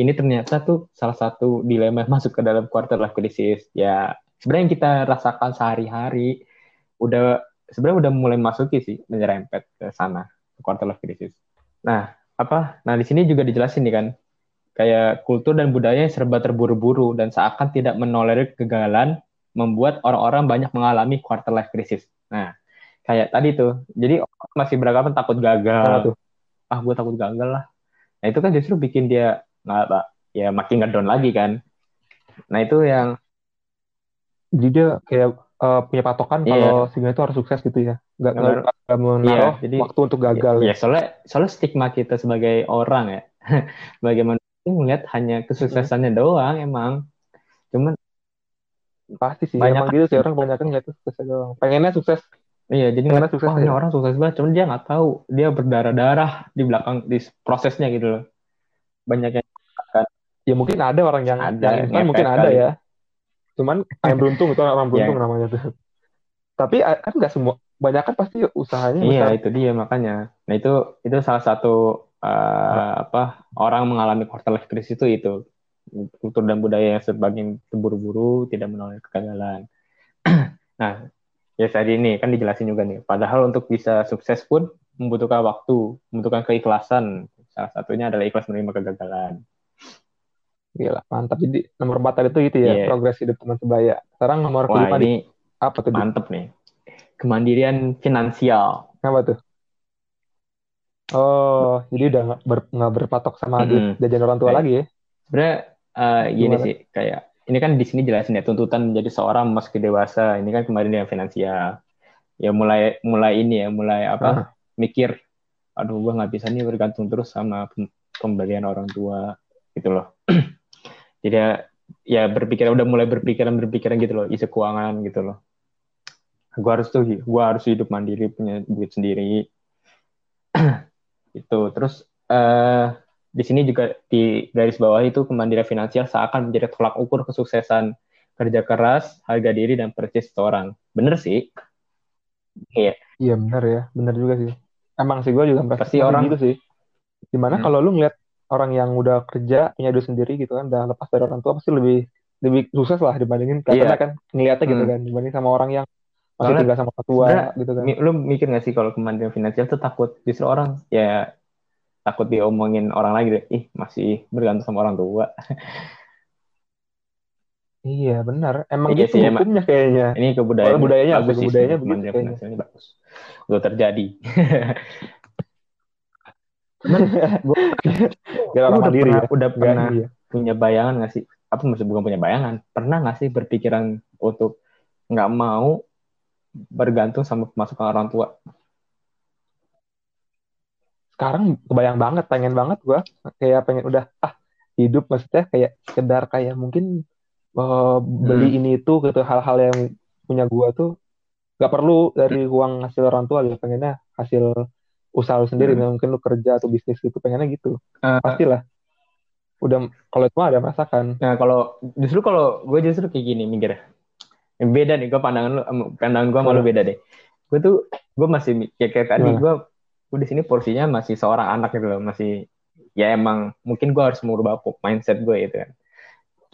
Speaker 2: ini ternyata tuh salah satu dilema yang masuk ke dalam quarter life crisis. Ya sebenarnya yang kita rasakan sehari-hari udah sebenarnya udah mulai masuki sih menyerempet ke sana ke quarter life crisis nah apa? Nah di sini juga dijelasin nih kan. Kayak kultur dan budaya yang serba terburu-buru dan seakan tidak menolerir kegagalan membuat orang-orang banyak mengalami quarter life crisis. Nah kayak tadi tuh jadi masih beranggapan takut gagal.
Speaker 1: Tuh?
Speaker 2: ah gue takut gagal lah. Nah itu kan justru bikin dia nggak Pak, ya makin ngedown lagi kan. Nah itu yang
Speaker 1: Jadi dia kayak eh, punya patokan
Speaker 2: Iya.
Speaker 1: kalau singa itu harus sukses gitu ya. Nggak
Speaker 2: Nggak-
Speaker 1: menaruh
Speaker 2: Iya, jadi-
Speaker 1: waktu untuk gagal.
Speaker 2: ya soalnya soalnya stigma kita sebagai orang ya sebagai manusia ngeliat hanya kesuksesannya hmm. doang emang. Cuman
Speaker 1: pasti sih banyak emang gitu sih orang kebanyakan ngeliat sukses doang. Pengennya sukses.
Speaker 2: Iya jadi ngeliat sukses oh, orang sukses banget cuman dia nggak tahu dia berdarah-darah di belakang di prosesnya gitu loh. Banyak yang
Speaker 1: kan ya mungkin ada orang yang ada yang mungkin ada ya. Cuman yang beruntung itu orang beruntung yeah. namanya tuh. Tapi kan nggak semua banyak kan pasti usahanya
Speaker 2: iya besar. itu dia makanya nah itu itu salah satu uh, apa orang mengalami quarter life crisis itu itu kultur dan budaya yang sebagian terburu-buru tidak menolak kegagalan nah ya tadi ini kan dijelasin juga nih padahal untuk bisa sukses pun membutuhkan waktu membutuhkan keikhlasan salah satunya adalah ikhlas menerima kegagalan
Speaker 1: Gila, mantap. Jadi nomor empat tadi itu itu ya, yeah. progres hidup teman sebaya. Sekarang nomor
Speaker 2: Wah, kelima ini apa tuh? Mantep nih. Kemandirian finansial.
Speaker 1: Apa tuh? Oh, jadi udah nggak ber, berpatok sama mm -hmm. jajan orang tua Baik. lagi ya?
Speaker 2: Sebenarnya uh, gini sih, kayak ini kan di sini jelasin ya tuntutan menjadi seorang meski dewasa. Ini kan kemandirian finansial. Ya mulai mulai ini ya, mulai apa? Uh. Mikir, aduh gua nggak bisa nih bergantung terus sama pemberian orang tua gitu loh. jadi ya, ya berpikir udah mulai berpikiran berpikiran gitu loh isi keuangan gitu loh gue harus tuh gue harus hidup mandiri punya duit sendiri. Itu terus uh, di sini juga di garis bawah itu kemandirian finansial seakan menjadi tolak ukur kesuksesan kerja keras harga diri dan persis seorang bener sih.
Speaker 1: Iya. Iya bener ya. Bener juga sih. Emang sih gue juga pasti orang gitu sih. Gimana hmm. kalau lu ngeliat orang yang udah kerja punya duit sendiri gitu kan udah lepas dari orang tua pasti lebih lebih sukses lah dibandingin karena yeah. kan ngeliatnya gitu hmm. kan dibanding sama orang yang masih Soalnya, tinggal sama orang tua gitu kan.
Speaker 2: Lu mikir gak sih kalau kemandirian finansial tuh takut justru orang ya takut diomongin orang lagi deh, ih masih bergantung sama orang tua.
Speaker 1: Iya benar, emang iya itu sih, hukumnya kayaknya.
Speaker 2: Ini kebudayaan.
Speaker 1: budayanya bagus sih, budayanya
Speaker 2: begitu ini bagus. Udah terjadi.
Speaker 1: Cuman gue udah pernah,
Speaker 2: ya. udah pernah iya. punya bayangan gak sih? Apa maksud bukan punya bayangan? Pernah gak sih berpikiran untuk nggak mau bergantung sama pemasukan orang tua?
Speaker 1: Sekarang kebayang banget, pengen banget gue. Kayak pengen udah, ah hidup maksudnya kayak sekedar kayak mungkin uh, beli hmm. ini itu gitu hal-hal yang punya gue tuh gak perlu dari uang hasil orang tua gitu pengennya hasil usaha lu sendiri hmm. mungkin lu kerja atau bisnis gitu pengennya gitu uh, pastilah udah kalau itu mah ada merasakan
Speaker 2: nah kalau justru kalau gue justru kayak gini mikir beda nih gue pandangan lu pandangan gue malu beda deh. Gue tuh gue masih kayak, kayak tadi gue gue di sini porsinya masih seorang anak gitu loh masih ya emang mungkin gue harus merubah mindset gue gitu kan.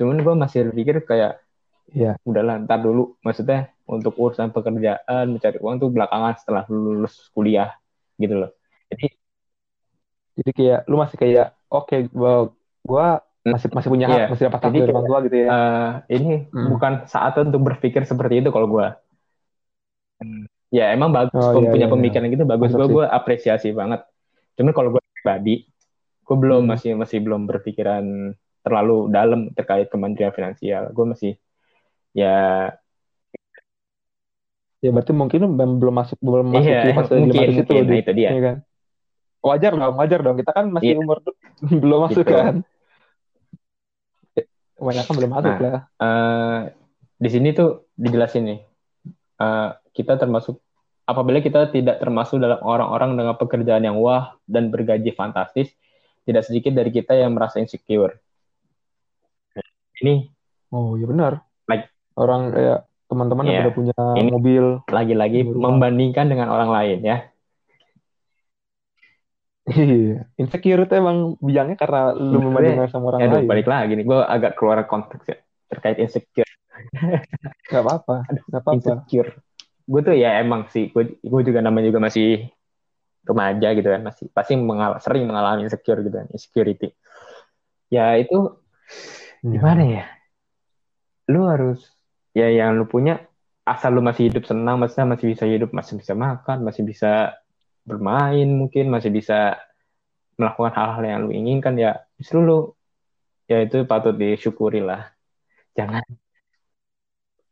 Speaker 2: Cuman gue masih berpikir kayak ya udahlah ntar dulu. Maksudnya untuk urusan pekerjaan mencari uang tuh belakangan setelah lulus kuliah gitu loh. Jadi
Speaker 1: jadi kayak lu masih kayak oke okay, gua masih masih punya yeah. masih dapat hak dari orang tua gitu ya
Speaker 2: uh, ini hmm. bukan saat untuk berpikir seperti itu kalau gua hmm. ya emang bagus oh, iya, punya iya, pemikiran iya. gitu bagus gua gua apresiasi banget cuman kalau gua pribadi gua belum hmm. masih masih belum berpikiran terlalu dalam terkait kementerian finansial gua masih ya
Speaker 1: Ya berarti mungkin belum masuk belum masuk
Speaker 2: iya, fase mungkin, mungkin, itu, nah, itu dia. Ya kan?
Speaker 1: Wajar dong, wajar dong. Kita kan masih yeah. umur belum masuk gitu. kan. Kebanyakan belum masuk nah, lah.
Speaker 2: Uh, di sini tuh dijelasin nih. Uh, kita termasuk apabila kita tidak termasuk dalam orang-orang dengan pekerjaan yang wah dan bergaji fantastis, tidak sedikit dari kita yang merasa insecure. Ini
Speaker 1: Oh, iya benar. Like orang kayak teman-teman yeah. yang udah punya Ini mobil
Speaker 2: lagi-lagi membandingkan dengan orang lain ya
Speaker 1: Iya, insecure itu emang biangnya karena lu membandingkan sama orang ya, lain.
Speaker 2: Balik lagi nih, gue agak keluar konteks ya terkait insecure.
Speaker 1: gak apa-apa, gak apa-apa.
Speaker 2: Insecure. Gue tuh ya emang sih, gue, gue juga namanya juga masih remaja gitu kan, masih pasti mengal sering mengalami insecure gitu kan, insecurity. Ya itu iya. gimana ya? Lu harus ya yang lu punya asal lu masih hidup senang maksudnya masih bisa hidup masih bisa makan masih bisa bermain mungkin masih bisa melakukan hal-hal yang lu inginkan ya justru lu ya itu patut disyukuri lah. Jangan.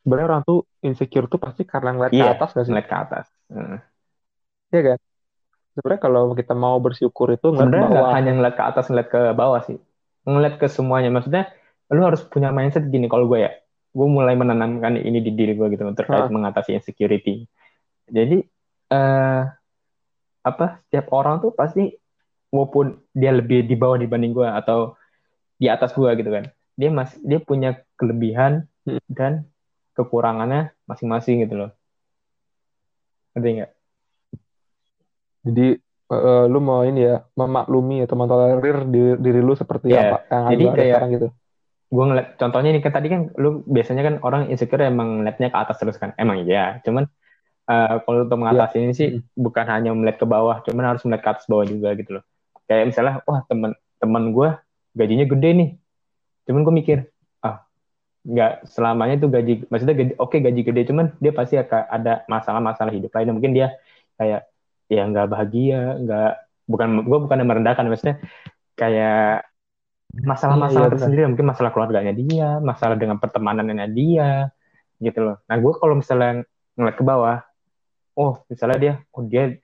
Speaker 1: Sebenarnya orang tuh insecure tuh pasti karena ngeliat
Speaker 2: iya,
Speaker 1: ke atas gak sih?
Speaker 2: ngeliat ke atas. Hmm.
Speaker 1: Iya kan? Sebenarnya kalau kita mau bersyukur itu
Speaker 2: ngeliat ke bawah. hanya ngeliat ke atas ngeliat ke bawah sih. Ngeliat ke semuanya. Maksudnya lu harus punya mindset gini kalau gue ya gue mulai menanamkan ini di diri gue gitu terkait mengatasi insecurity. Jadi eh apa setiap orang tuh pasti walaupun dia lebih di bawah dibanding gue atau di atas gue gitu kan. Dia masih dia punya kelebihan
Speaker 1: Hmm.
Speaker 2: dan kekurangannya masing-masing gitu loh. Ngerti nggak?
Speaker 1: Jadi eh, lu mau ini ya memaklumi atau mentolerir diri, diri lu seperti
Speaker 2: Iya,
Speaker 1: apa yang
Speaker 2: jadi kayak-
Speaker 1: sekarang gitu.
Speaker 2: gue ngeliat contohnya nih kan tadi kan lu biasanya kan orang insecure emang ngeliatnya ke atas terus kan. Emang iya cuman eh, kalau untuk mengatasi ini sih
Speaker 1: Mm.
Speaker 2: bukan hanya melihat ke bawah cuman harus melihat ke atas bawah juga gitu loh. Kayak misalnya wah temen temen gue gajinya gede nih. Cuman gue mikir ah nggak selamanya tuh gaji maksudnya gaji, oke gaji gede cuman dia pasti akan ada masalah-masalah hidup lainnya mungkin dia kayak ya nggak bahagia nggak bukan gue bukan yang merendahkan maksudnya kayak masalah-masalah
Speaker 1: Iya, iya,
Speaker 2: tersendiri mungkin masalah keluarganya dia masalah dengan pertemanannya dia gitu loh. Nah gue kalau misalnya ngeliat ke bawah oh misalnya dia oh dia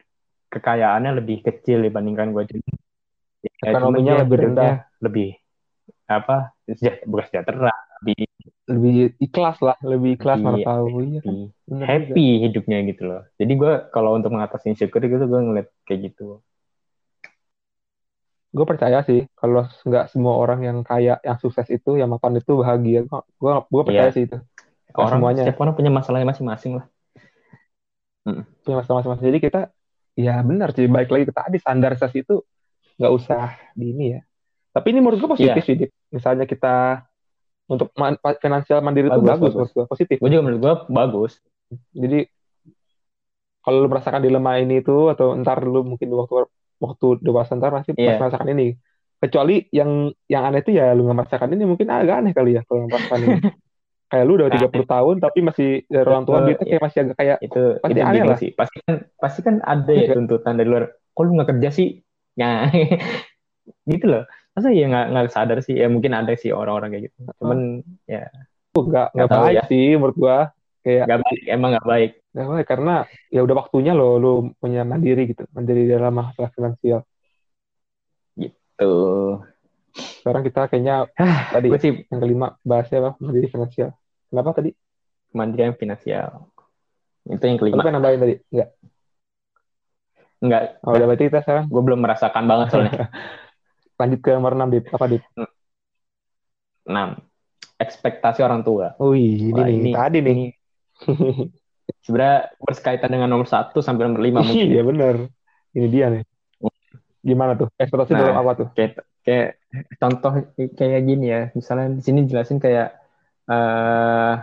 Speaker 2: kekayaannya lebih kecil dibandingkan gue jadi ya,
Speaker 1: Ekonominya lebih rendah.
Speaker 2: lebih apa sejahtera, bukan sejahtera lebih,
Speaker 1: Lebih ikhlas lah, lebih ikhlas
Speaker 2: Lebih-
Speaker 1: tahu. Iya kan? Bener juga.
Speaker 2: happy hidupnya gitu loh jadi gue kalau untuk mengatasi insecure gitu gue ngeliat kayak gitu
Speaker 1: Gue percaya sih kalau nggak semua orang yang kaya, yang sukses itu, yang makan itu bahagia. Gue gue percaya
Speaker 2: Iya.
Speaker 1: sih itu.
Speaker 2: Orang
Speaker 1: semuanya.
Speaker 2: setiap orang punya masalahnya masing-masing lah
Speaker 1: punya masalah masing-masing. Jadi kita ya benar sih baik lagi ke tadi standarisasi itu nggak usah di ini ya. Tapi ini menurut gue positif
Speaker 2: Iya.
Speaker 1: sih. Misalnya kita untuk man- finansial mandiri itu
Speaker 2: Bagus,
Speaker 1: bagus,
Speaker 2: bagus.
Speaker 1: menurut gue positif.
Speaker 2: gue juga menurut gue bagus
Speaker 1: Jadi kalau lu merasakan dilema ini itu atau ntar lu mungkin waktu waktu dewasa ntar pasti
Speaker 2: Iya.
Speaker 1: merasakan ini. Kecuali yang yang aneh itu ya lu nggak merasakan ini mungkin agak aneh kali ya kalau merasakan ini. kayak lu udah 30 tahun tapi masih dari orang tua duitnya kayak masih agak kayak
Speaker 2: itu
Speaker 1: Pasti
Speaker 2: itu
Speaker 1: aneh lah.
Speaker 2: sih. Pasti kan pasti kan ada ya
Speaker 1: Iya.
Speaker 2: tuntutan dari luar. Kok lu nggak kerja sih? Nah gitu loh. Masa ya nggak nggak sadar sih? Ya mungkin ada sih orang-orang kayak gitu. Cuman ya.
Speaker 1: Nggak nggak baik
Speaker 2: ya.
Speaker 1: sih menurut gua. Kayak
Speaker 2: nggak baik emang nggak baik.
Speaker 1: Nggak baik karena ya udah waktunya lo lu punya mandiri gitu mandiri dalam masalah finansial.
Speaker 2: Tuh
Speaker 1: sekarang kita kayaknya tadi
Speaker 2: gue sih
Speaker 1: yang kelima bahasnya apa mandiri finansial kenapa tadi
Speaker 2: kemandirian finansial itu yang kelima
Speaker 1: pengen nambahin tadi nggak
Speaker 2: nggak
Speaker 1: oh, udah berarti kita sekarang
Speaker 2: gue belum merasakan banget soalnya
Speaker 1: lanjut ke nomor 6 Dip. apa Dip?
Speaker 2: enam ekspektasi orang tua
Speaker 1: Wih, ini
Speaker 2: Wah,
Speaker 1: nih,
Speaker 2: ini-
Speaker 1: tadi nih.
Speaker 2: sebenarnya berkaitan dengan nomor satu sampai nomor lima mungkin
Speaker 1: Iya bener. Ini dia nih. Gimana tuh? Ekspektasi
Speaker 2: Nah.
Speaker 1: dalam apa tuh?
Speaker 2: kayak kayak contoh kayak gini ya. Misalnya di sini jelasin kayak eh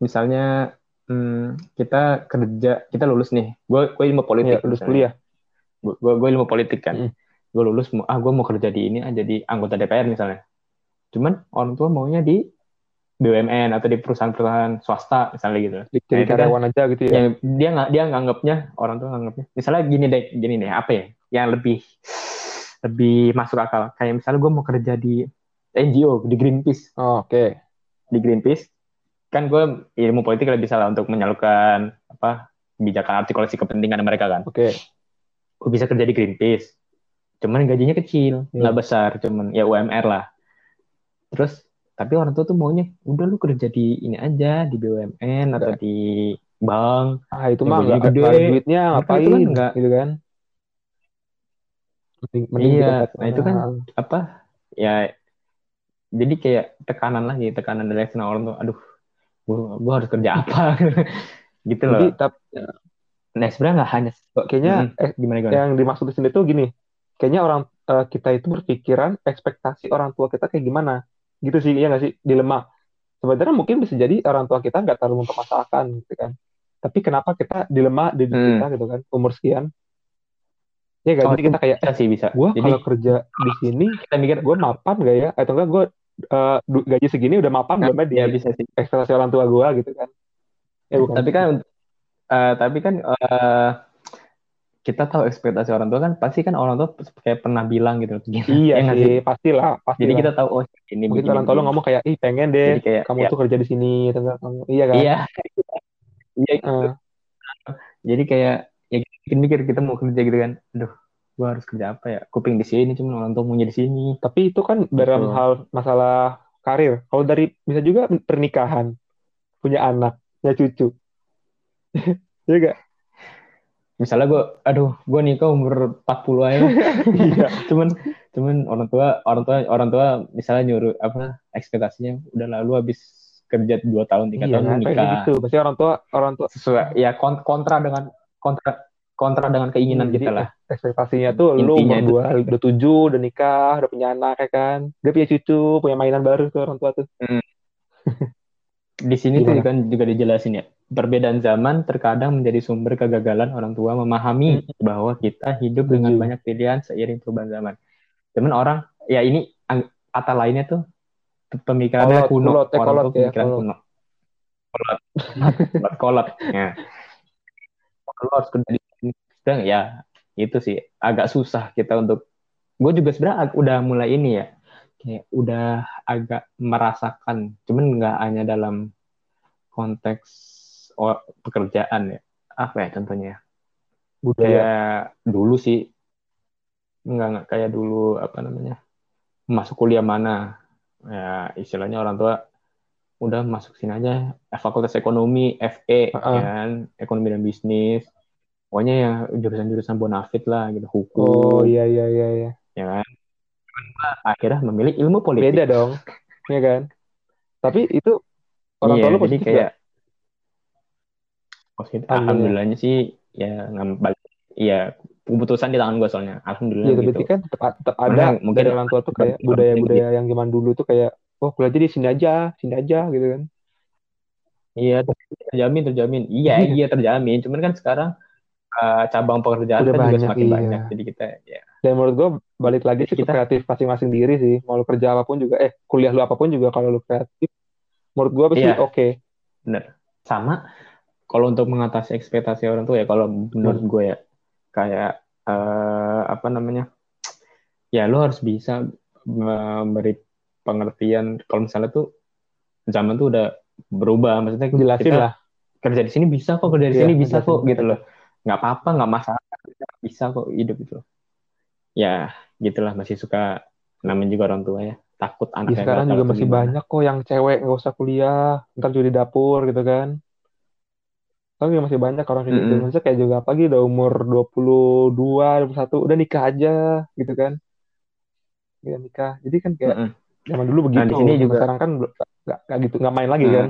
Speaker 2: misalnya hmm, kita kerja kita lulus nih. Gue gue ilmu politik
Speaker 1: Iya, lulus kuliah.
Speaker 2: gue gue ilmu politik kan.
Speaker 1: Mm.
Speaker 2: gue lulus ah gue mau kerja di ini ah jadi anggota DPR misalnya. Cuman orang tua maunya di BUMN atau di perusahaan-perusahaan swasta misalnya gitu.
Speaker 1: Jadi
Speaker 2: Nah, kan-
Speaker 1: karyawan aja gitu ya.
Speaker 2: yang dia nggak dia nganggapnya orang tua nganggapnya. Misalnya gini deh gini deh apa ya? Yang lebih lebih masuk akal kayak misalnya gue mau kerja di NGO di Greenpeace
Speaker 1: Oh, Oke.
Speaker 2: di Greenpeace kan gue ilmu politik lebih salah untuk menyalurkan apa kebijakan artikulasi kepentingan mereka kan
Speaker 1: Oke.
Speaker 2: gue bisa kerja di Greenpeace cuman gajinya kecil
Speaker 1: Iya.
Speaker 2: nggak besar cuman ya UMR lah terus tapi orang tua tuh maunya udah lu kerja di ini aja di BUMN atau di bank
Speaker 1: Ah itu mah nggak
Speaker 2: gede.
Speaker 1: ada duitnya ngapain
Speaker 2: itu kan nggak-
Speaker 1: gitu kan? Mending, mending
Speaker 2: Iya, nah itu kan
Speaker 1: Ah,
Speaker 2: apa ya jadi kayak tekanan lagi tekanan dari eksternal orang tuh aduh gua, gua harus kerja apa gitu
Speaker 1: Jadi
Speaker 2: loh
Speaker 1: tapi
Speaker 2: nah sebenarnya nggak hanya
Speaker 1: kayaknya eh,
Speaker 2: gimana gimana
Speaker 1: yang dimaksud di sini tuh gini. Kayaknya orang eh, kita itu berpikiran ekspektasi orang tua kita kayak gimana. Gitu sih, ya nggak sih? Dilema. Sebenarnya mungkin bisa jadi orang tua kita nggak terlalu mempermasalahkan gitu kan. Tapi kenapa kita dilema di
Speaker 2: Hmm.
Speaker 1: kita gitu kan, umur sekian. Ya kan,
Speaker 2: Oh,
Speaker 1: jadi kita kayak,
Speaker 2: bisa sih bisa
Speaker 1: gue kalau kerja di sini,
Speaker 2: kita mikir
Speaker 1: gue mapan gak ya? Atau enggak gue eh, du- gaji segini udah mapan belum ya di
Speaker 2: ya bisa sih
Speaker 1: ekspektasi orang tua gue gitu kan? Ya bukan.
Speaker 2: tapi kan eh, tapi kan eh, kita tahu ekspektasi orang tua kan pasti kan orang tua kayak pernah bilang gitu gini
Speaker 1: Iya
Speaker 2: ya
Speaker 1: sih, pastilah, pasti.
Speaker 2: jadi kita tahu oh ini
Speaker 1: mungkin
Speaker 2: begini,
Speaker 1: orang tua lu
Speaker 2: begini.
Speaker 1: ngomong kayak, ih pengen deh,
Speaker 2: jadi kayak
Speaker 1: kamu
Speaker 2: ya,
Speaker 1: tuh kerja di sini, atau enggak kamu, iya kan?
Speaker 2: iya iya gitu.
Speaker 1: Eh,
Speaker 2: jadi kayak kita mikir kita mau kerja gitu kan aduh gue harus kerja apa ya kuping di sini cuma orang tua punya di sini
Speaker 1: Tapi itu kan dalam
Speaker 2: Betul.
Speaker 1: hal masalah karir. Kalau dari bisa juga pernikahan, punya anak, punya cucu. Iya gak?
Speaker 2: misalnya gue aduh gue nikah umur 40 aja
Speaker 1: Iya.
Speaker 2: cuman cuman orang tua orang tua orang tua misalnya nyuruh apa ekspektasinya udah lalu habis kerja dua tahun tiga
Speaker 1: Iya,
Speaker 2: tahun
Speaker 1: kayak
Speaker 2: nikah
Speaker 1: gitu. Pasti orang tua orang tua
Speaker 2: sesuai ya kon- kontra dengan kontra kontra dengan keinginan
Speaker 1: Hmm,
Speaker 2: kita lah.
Speaker 1: ekspektasinya tuh lu umur dua, udah tujuh, udah nikah, udah punya anak ya kan. Dia punya cucu, punya mainan baru tuh orang tua tuh.
Speaker 2: di sini tuh
Speaker 1: Gimana?
Speaker 2: kan juga dijelasin ya. Perbedaan zaman terkadang menjadi sumber kegagalan orang tua memahami bahwa kita hidup dengan banyak pilihan seiring perubahan zaman. Cuman orang ya ini kata lainnya tuh pemikirannya
Speaker 1: Kolot,
Speaker 2: kuno.
Speaker 1: kolot, eh,
Speaker 2: orang
Speaker 1: kolot
Speaker 2: tuh
Speaker 1: ya,
Speaker 2: pemikiran
Speaker 1: kolot.
Speaker 2: kuno. Kolot. Kolot kolot ya. Lu harus kerja di sini sedang ya itu sih agak susah kita untuk gue juga sebenarnya udah mulai ini ya kayak udah agak merasakan cuman nggak hanya dalam konteks pekerjaan ya apa ya contohnya
Speaker 1: Budaya.
Speaker 2: kayak dulu sih nggak nggak kayak dulu apa namanya masuk kuliah mana ya istilahnya orang tua udah masuk sini aja eh, fakultas ekonomi FE
Speaker 1: Heeh.
Speaker 2: ya kan ekonomi dan bisnis pokoknya ya jurusan-jurusan bonafit lah gitu
Speaker 1: Oh
Speaker 2: hukum
Speaker 1: iya iya iya iya.
Speaker 2: ya kan akhirnya memilih ilmu politik
Speaker 1: Beda dong. Iya kan? Tapi itu orang
Speaker 2: Iya,
Speaker 1: tua lu
Speaker 2: jadi
Speaker 1: positif
Speaker 2: kayak positif.
Speaker 1: Alhamdulillah.
Speaker 2: Alhamdulillahnya sih ya ngam- balik iya keputusan di tangan gue soalnya alhamdulillah
Speaker 1: Iya,
Speaker 2: gitu
Speaker 1: berarti kan tetap, tetap ada
Speaker 2: mungkin
Speaker 1: dari orang tua tuh kayak budaya-budaya yang zaman dulu tuh kayak, oh kuliah aja di sini aja, sini aja gitu kan.
Speaker 2: iya terjamin terjamin iya iya terjamin cuman kan sekarang uh, cabang pekerjaan
Speaker 1: Udah
Speaker 2: kan juga
Speaker 1: banyak,
Speaker 2: semakin
Speaker 1: iya.
Speaker 2: banyak jadi kita ya
Speaker 1: Dan menurut gue balik lagi sih
Speaker 2: Kita-
Speaker 1: kreatif masing-masing diri sih. Mau lu kerja apa pun juga, eh kuliah lu apa pun juga kalau lu kreatif, menurut gue pasti
Speaker 2: Iya.
Speaker 1: oke.
Speaker 2: bener sama kalau untuk mengatasi ekspektasi orang tua ya kalau menurut
Speaker 1: Hmm.
Speaker 2: gue ya kayak eh, apa namanya ya lo harus bisa memberi pengertian kalau misalnya tuh zaman tuh udah berubah maksudnya
Speaker 1: Jelasin
Speaker 2: kita
Speaker 1: lah.
Speaker 2: kerja di sini bisa kok kerja di
Speaker 1: Iya,
Speaker 2: sini bisa
Speaker 1: jelasin
Speaker 2: kok gitu loh nggak apa-apa nggak masalah bisa kok hidup itu ya gitulah masih suka namanya juga orang tua ya takut
Speaker 1: Di
Speaker 2: anaknya
Speaker 1: sekarang juga masih
Speaker 2: gimana.
Speaker 1: banyak kok yang cewek nggak usah kuliah, ntar jadi di dapur gitu kan. Tapi masih banyak orang kayak gitu.
Speaker 2: Mm-mm.
Speaker 1: Maksudnya kayak juga apalagi udah umur 22, 21, udah nikah aja gitu kan. Udah nikah. Jadi kan kayak
Speaker 2: Mm-mm.
Speaker 1: zaman dulu begitu.
Speaker 2: Nah, di sini juga-
Speaker 1: sekarang kan nggak gitu, nggak main lagi
Speaker 2: Nah.
Speaker 1: kan.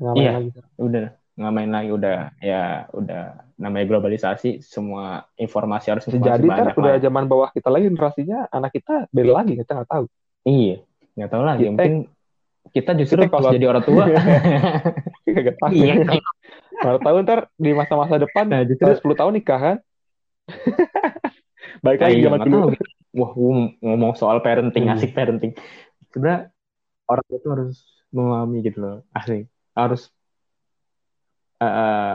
Speaker 1: Nggak main
Speaker 2: Iya.
Speaker 1: lagi.
Speaker 2: udah nggak main lagi udah ya udah namanya globalisasi semua informasi harus informasi
Speaker 1: jadi
Speaker 2: banyak
Speaker 1: udah
Speaker 2: lah.
Speaker 1: zaman bawah kita lagi generasinya anak kita beda lagi kita nggak tahu.
Speaker 2: iya nggak tahu lagi
Speaker 1: Kita-
Speaker 2: mungkin kita justru
Speaker 1: kita
Speaker 2: pas
Speaker 1: kalau-
Speaker 2: jadi orang tua
Speaker 1: Gak tahu.
Speaker 2: iya
Speaker 1: Mana tahu ntar di masa-masa depan
Speaker 2: nah justru
Speaker 1: Setelah 10 tahun nikah kan? Baik lagi
Speaker 2: iya,
Speaker 1: zaman
Speaker 2: nggak
Speaker 1: dulu.
Speaker 2: tahu. Wah, ngomong soal parenting,
Speaker 1: Hmm.
Speaker 2: asik parenting. Sebenarnya orang itu harus memahami gitu loh, asli. Harus eh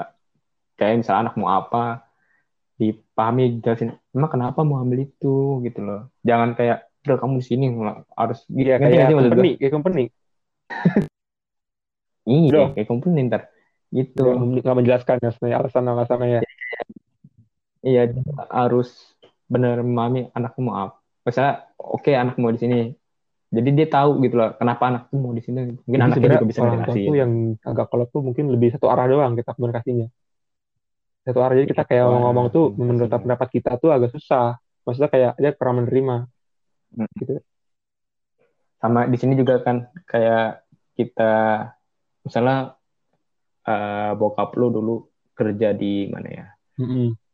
Speaker 2: kayak misalnya anak mau apa, dipahami, jelasin, emang kenapa mau ambil itu gitu loh. Jangan kayak, udah kamu di sini harus
Speaker 1: Iya
Speaker 2: Ngerti nggak
Speaker 1: kayak company, kayak company.
Speaker 2: Iya, kayak company ntar. Gitu.
Speaker 1: Nggak menjelaskan ya sebenarnya alasan alasannya ya.
Speaker 2: Iya, dia harus benar memahami anakku mau apa. Misalnya, oke anak mau di sini. Jadi dia tahu gitu loh, kenapa anakku mau di sini. Mungkin
Speaker 1: Jadi
Speaker 2: anaknya juga bisa
Speaker 1: orang tua tuh yang agak kolot tuh mungkin lebih satu arah doang kita komunikasinya. Satu arah jadi kita kayak
Speaker 2: Wah,
Speaker 1: ngomong tuh
Speaker 2: komunikasinya.
Speaker 1: menurut pendapat kita tuh agak susah. Maksudnya kayak dia kurang menerima.
Speaker 2: Sama di sini juga kan kayak kita misalnya eh, bokap lu dulu kerja di mana ya?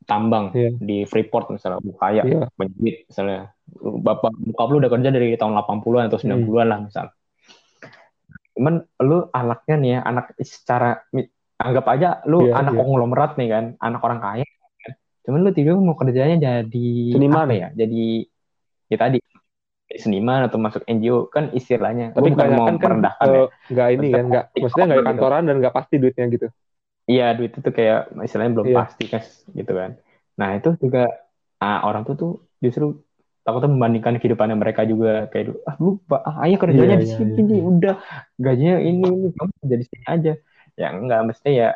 Speaker 2: Tambang
Speaker 1: Iya.
Speaker 2: di Freeport misalnya, kaya,
Speaker 1: Iya.
Speaker 2: banyak duit misalnya. Bapak bokap lu udah kerja dari tahun 80-an atau 90-an lah misalnya. Cuman lu anaknya nih ya, anak secara anggap aja lu
Speaker 1: Iya,
Speaker 2: anak
Speaker 1: iya.
Speaker 2: konglomerat nih kan, anak orang kaya. kan. Cuman lu tiba mau kerjanya jadi
Speaker 1: Seniman.
Speaker 2: apa ya? Jadi ya tadi seniman atau masuk NGO kan istilahnya.
Speaker 1: Tapi
Speaker 2: bukan mau
Speaker 1: kan
Speaker 2: merendahkan ya.
Speaker 1: eh, nggak ini kan, nggak maksudnya nggak
Speaker 2: Gitu.
Speaker 1: kantoran dan nggak pasti duitnya gitu.
Speaker 2: Iya, duit itu kayak istilahnya belum
Speaker 1: Iya.
Speaker 2: pasti kan gitu kan. Nah, itu juga ah, orang tuh tuh justru takutnya membandingkan kehidupannya mereka juga kayak ah lu ah, ayo kerjanya
Speaker 1: Iya,
Speaker 2: di
Speaker 1: iya,
Speaker 2: sini
Speaker 1: iya.
Speaker 2: nih, udah gajinya ini ini kamu kerja di sini aja. Ya enggak mesti ya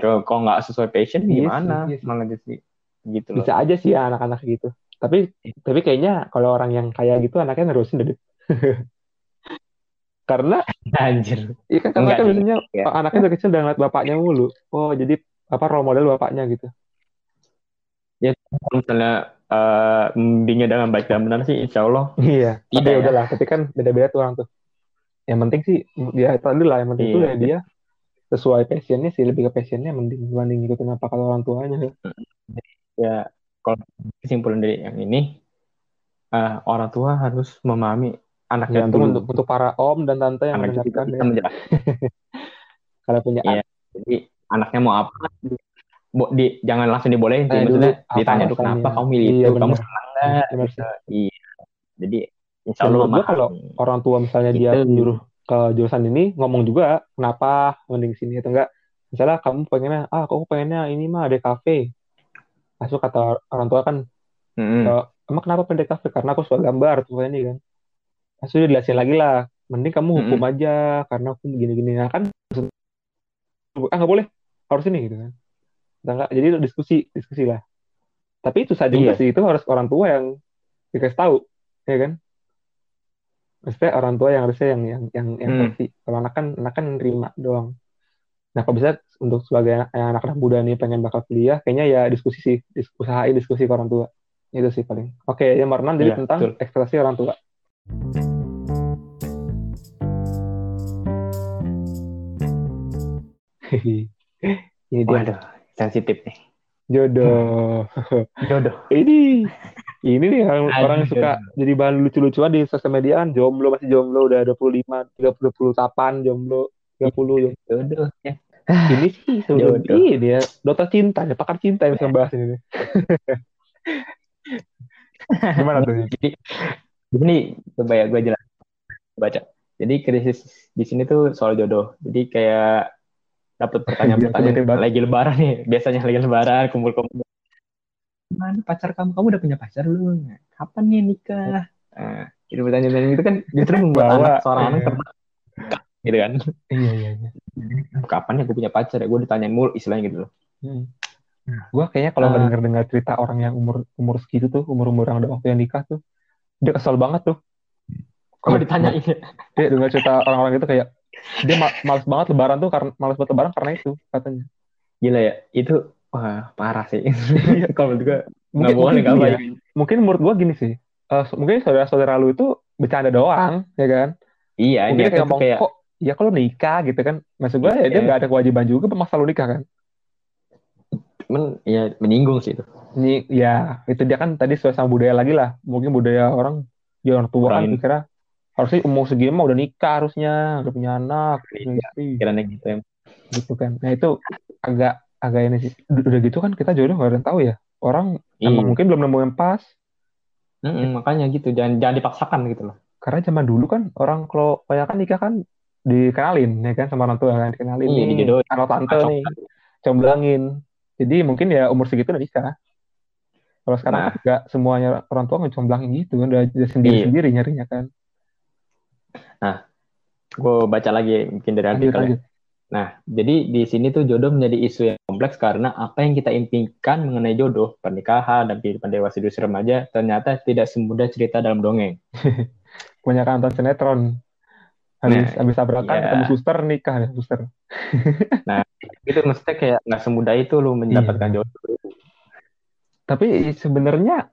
Speaker 2: kalau nggak sesuai passion
Speaker 1: Iya
Speaker 2: gimana
Speaker 1: iya sih.
Speaker 2: malah jadi gitu loh
Speaker 1: bisa aja sih ya anak-anak gitu tapi tapi kayaknya kalau orang yang kaya gitu anaknya nerusin deh karena
Speaker 2: anjir.
Speaker 1: Iya kan karena kan biasanya
Speaker 2: Ya.
Speaker 1: anaknya dari kecil udah ngeliat bapaknya mulu. Oh jadi apa role model bapaknya gitu.
Speaker 2: Kalau misalnya eh membimbingnya dengan baik dan benar sih insya Allah.
Speaker 1: Iya tapi
Speaker 2: Tidak
Speaker 1: ya
Speaker 2: ya.
Speaker 1: udahlah tapi kan beda-beda tuh orang tuh. Yang penting sih ya tadi lah yang penting
Speaker 2: Iya.
Speaker 1: tuh ya dia sesuai passionnya sih lebih ke passionnya mending dibanding ngikutin apa kata orang tuanya.
Speaker 2: Ya kalau kesimpulan dari yang ini eh, orang tua harus memahami anaknya dulu.
Speaker 1: untuk, untuk para om dan tante yang
Speaker 2: anak itu
Speaker 1: mendengarkan ya. Kalau punya
Speaker 2: Iya. jadi anaknya mau apa Bo, di, jangan langsung dibolehin sih
Speaker 1: Tanya
Speaker 2: maksudnya
Speaker 1: dulu apa
Speaker 2: ditanya dulu kenapa kamu milih
Speaker 1: Iya,
Speaker 2: itu? Kamu senang nggak?
Speaker 1: Bener sih.
Speaker 2: iya. Jadi insya Allah
Speaker 1: gua kalau orang tua misalnya dia
Speaker 2: Gitu.
Speaker 1: menyuruh ke jurusan ini ngomong juga kenapa? Mending sini atau enggak. Misalnya kamu pengennya ah aku pengennya ini mah ada kafe. Masuk kata orang tua kan
Speaker 2: Mm-mm.
Speaker 1: "Eh, emang kenapa pendek kafe? Karena aku suka gambar tuh ini kan Terus udah dijelasin lagi lah. Mending kamu hukum aja karena aku begini-gini nah kan ah nggak boleh. Harus ini gitu kan. Enggak jadi diskusi diskusi lah. Tapi itu saja
Speaker 2: Iya.
Speaker 1: sih. Itu harus orang tua yang dikasih tahu ya kan? Maksudnya orang tua yang harusnya yang yang yang yang
Speaker 2: Hmm.
Speaker 1: ngerti. Kalau anak kan anak kan nerima doang. Nah kalau bisa untuk sebagai anak-anak muda nih pengen bakal kuliah kayaknya ya diskusi sih. Dis- usahain diskusi ke orang tua. Itu sih paling. Oke yang nomor enam jadi
Speaker 2: Iya,
Speaker 1: tentang
Speaker 2: betul.
Speaker 1: ekspektasi orang tua ini dia.
Speaker 2: Waduh sensitif nih.
Speaker 1: Jodoh.
Speaker 2: Jodoh.
Speaker 1: Ini ini nih orang,
Speaker 2: Aduh,
Speaker 1: orang yang suka jadi bahan lucu-lucuan di sosial media kan. Jomblo masih jomblo udah 25 30 28 jomblo 30 jomblo.
Speaker 2: jodoh ya.
Speaker 1: Ini sih sebelum
Speaker 2: Jodoh.
Speaker 1: ini ya dokter cinta ya pakar cinta yang bisa bahas ini gimana tuh?
Speaker 2: Jadi ini coba ya gue jelas baca. Jadi krisis di sini tuh soal jodoh. Jadi kayak dapat
Speaker 1: Iya,
Speaker 2: pertanyaan-pertanyaan
Speaker 1: banget.
Speaker 2: lagi lebaran nih. Biasanya lagi lebaran kumpul-kumpul. Mana pacar kamu? Kamu udah punya pacar belum? Kapan nih nikah? Nah, itu pertanyaan itu kan justru membuat
Speaker 1: Bawa,
Speaker 2: anak seorang anak
Speaker 1: iya.
Speaker 2: tertekan gitu kan?
Speaker 1: Iya iya iya.
Speaker 2: Kapan ya gue punya pacar ya? Gue ditanyain mulu istilahnya gitu loh.
Speaker 1: Hmm. gue kayaknya kalau
Speaker 2: Ah.
Speaker 1: dengar dengar cerita orang yang umur umur segitu tuh umur umur yang udah waktu yang nikah tuh dia kesel banget tuh
Speaker 2: kalau ditanyain ya?
Speaker 1: Dia dengar cerita orang-orang itu kayak dia ma- males banget lebaran tuh karena males banget lebaran karena itu katanya.
Speaker 2: Gila ya itu wah parah sih. Kalau menurut gue nggak
Speaker 1: mungkin
Speaker 2: boleh
Speaker 1: mungkin,
Speaker 2: nggak baik
Speaker 1: mungkin menurut gua gini sih. Eh, mungkin saudara-saudara lu itu bercanda doang ya kan?
Speaker 2: Iya
Speaker 1: mungkin
Speaker 2: dia
Speaker 1: kayak ngomong
Speaker 2: kayak
Speaker 1: kok ya kalau nikah? gitu kan. Maksud gua ya dia
Speaker 2: Iya.
Speaker 1: nggak ada kewajiban juga masa lu nikah kan?
Speaker 2: Men ya menyinggung sih itu.
Speaker 1: Ini ya itu dia kan tadi sesuai sama budaya lagi lah. Mungkin budaya orang ya orang tua kan pikirnya harusnya umur segini mah udah nikah harusnya udah punya anak punya
Speaker 2: Iya.
Speaker 1: istri.
Speaker 2: Kiranya gitu ya
Speaker 1: gitu kan. Nah itu agak agak ini sih. Udah gitu kan kita jodoh nggak ada yang tahu ya. Orang
Speaker 2: Iya.
Speaker 1: emang mungkin belum nemu yang pas.
Speaker 2: Mm-mm, makanya gitu. Jangan jangan dipaksakan gitu loh.
Speaker 1: Karena zaman dulu kan orang kalau banyak kan nikah kan dikenalin ya kan sama orang tua kan dikenalin
Speaker 2: Iya,
Speaker 1: nih.
Speaker 2: dijodohin.
Speaker 1: anak tante
Speaker 2: Acok.
Speaker 1: nih. comblangin. Jadi mungkin ya umur segitu udah nikah. Kalau sekarang
Speaker 2: Nah.
Speaker 1: kan semuanya orang tua ngecomblangin gitu kan. Udah sendiri sendiri nyarinya kan
Speaker 2: gue baca lagi mungkin dari
Speaker 1: lanjut
Speaker 2: artikelnya.
Speaker 1: lanjut.
Speaker 2: Nah jadi di sini tuh jodoh menjadi isu yang kompleks karena apa yang kita impikan mengenai jodoh pernikahan dan kehidupan dewasa di usia remaja ternyata tidak semudah cerita dalam dongeng.
Speaker 1: Kebanyakan nonton sinetron. Habis
Speaker 2: Nah,
Speaker 1: habis tabrakan
Speaker 2: iya.
Speaker 1: ketemu suster nikah ya suster.
Speaker 2: Itu maksudnya kayak nggak semudah itu lu mendapatkan
Speaker 1: Iya.
Speaker 2: jodoh.
Speaker 1: Tapi sebenarnya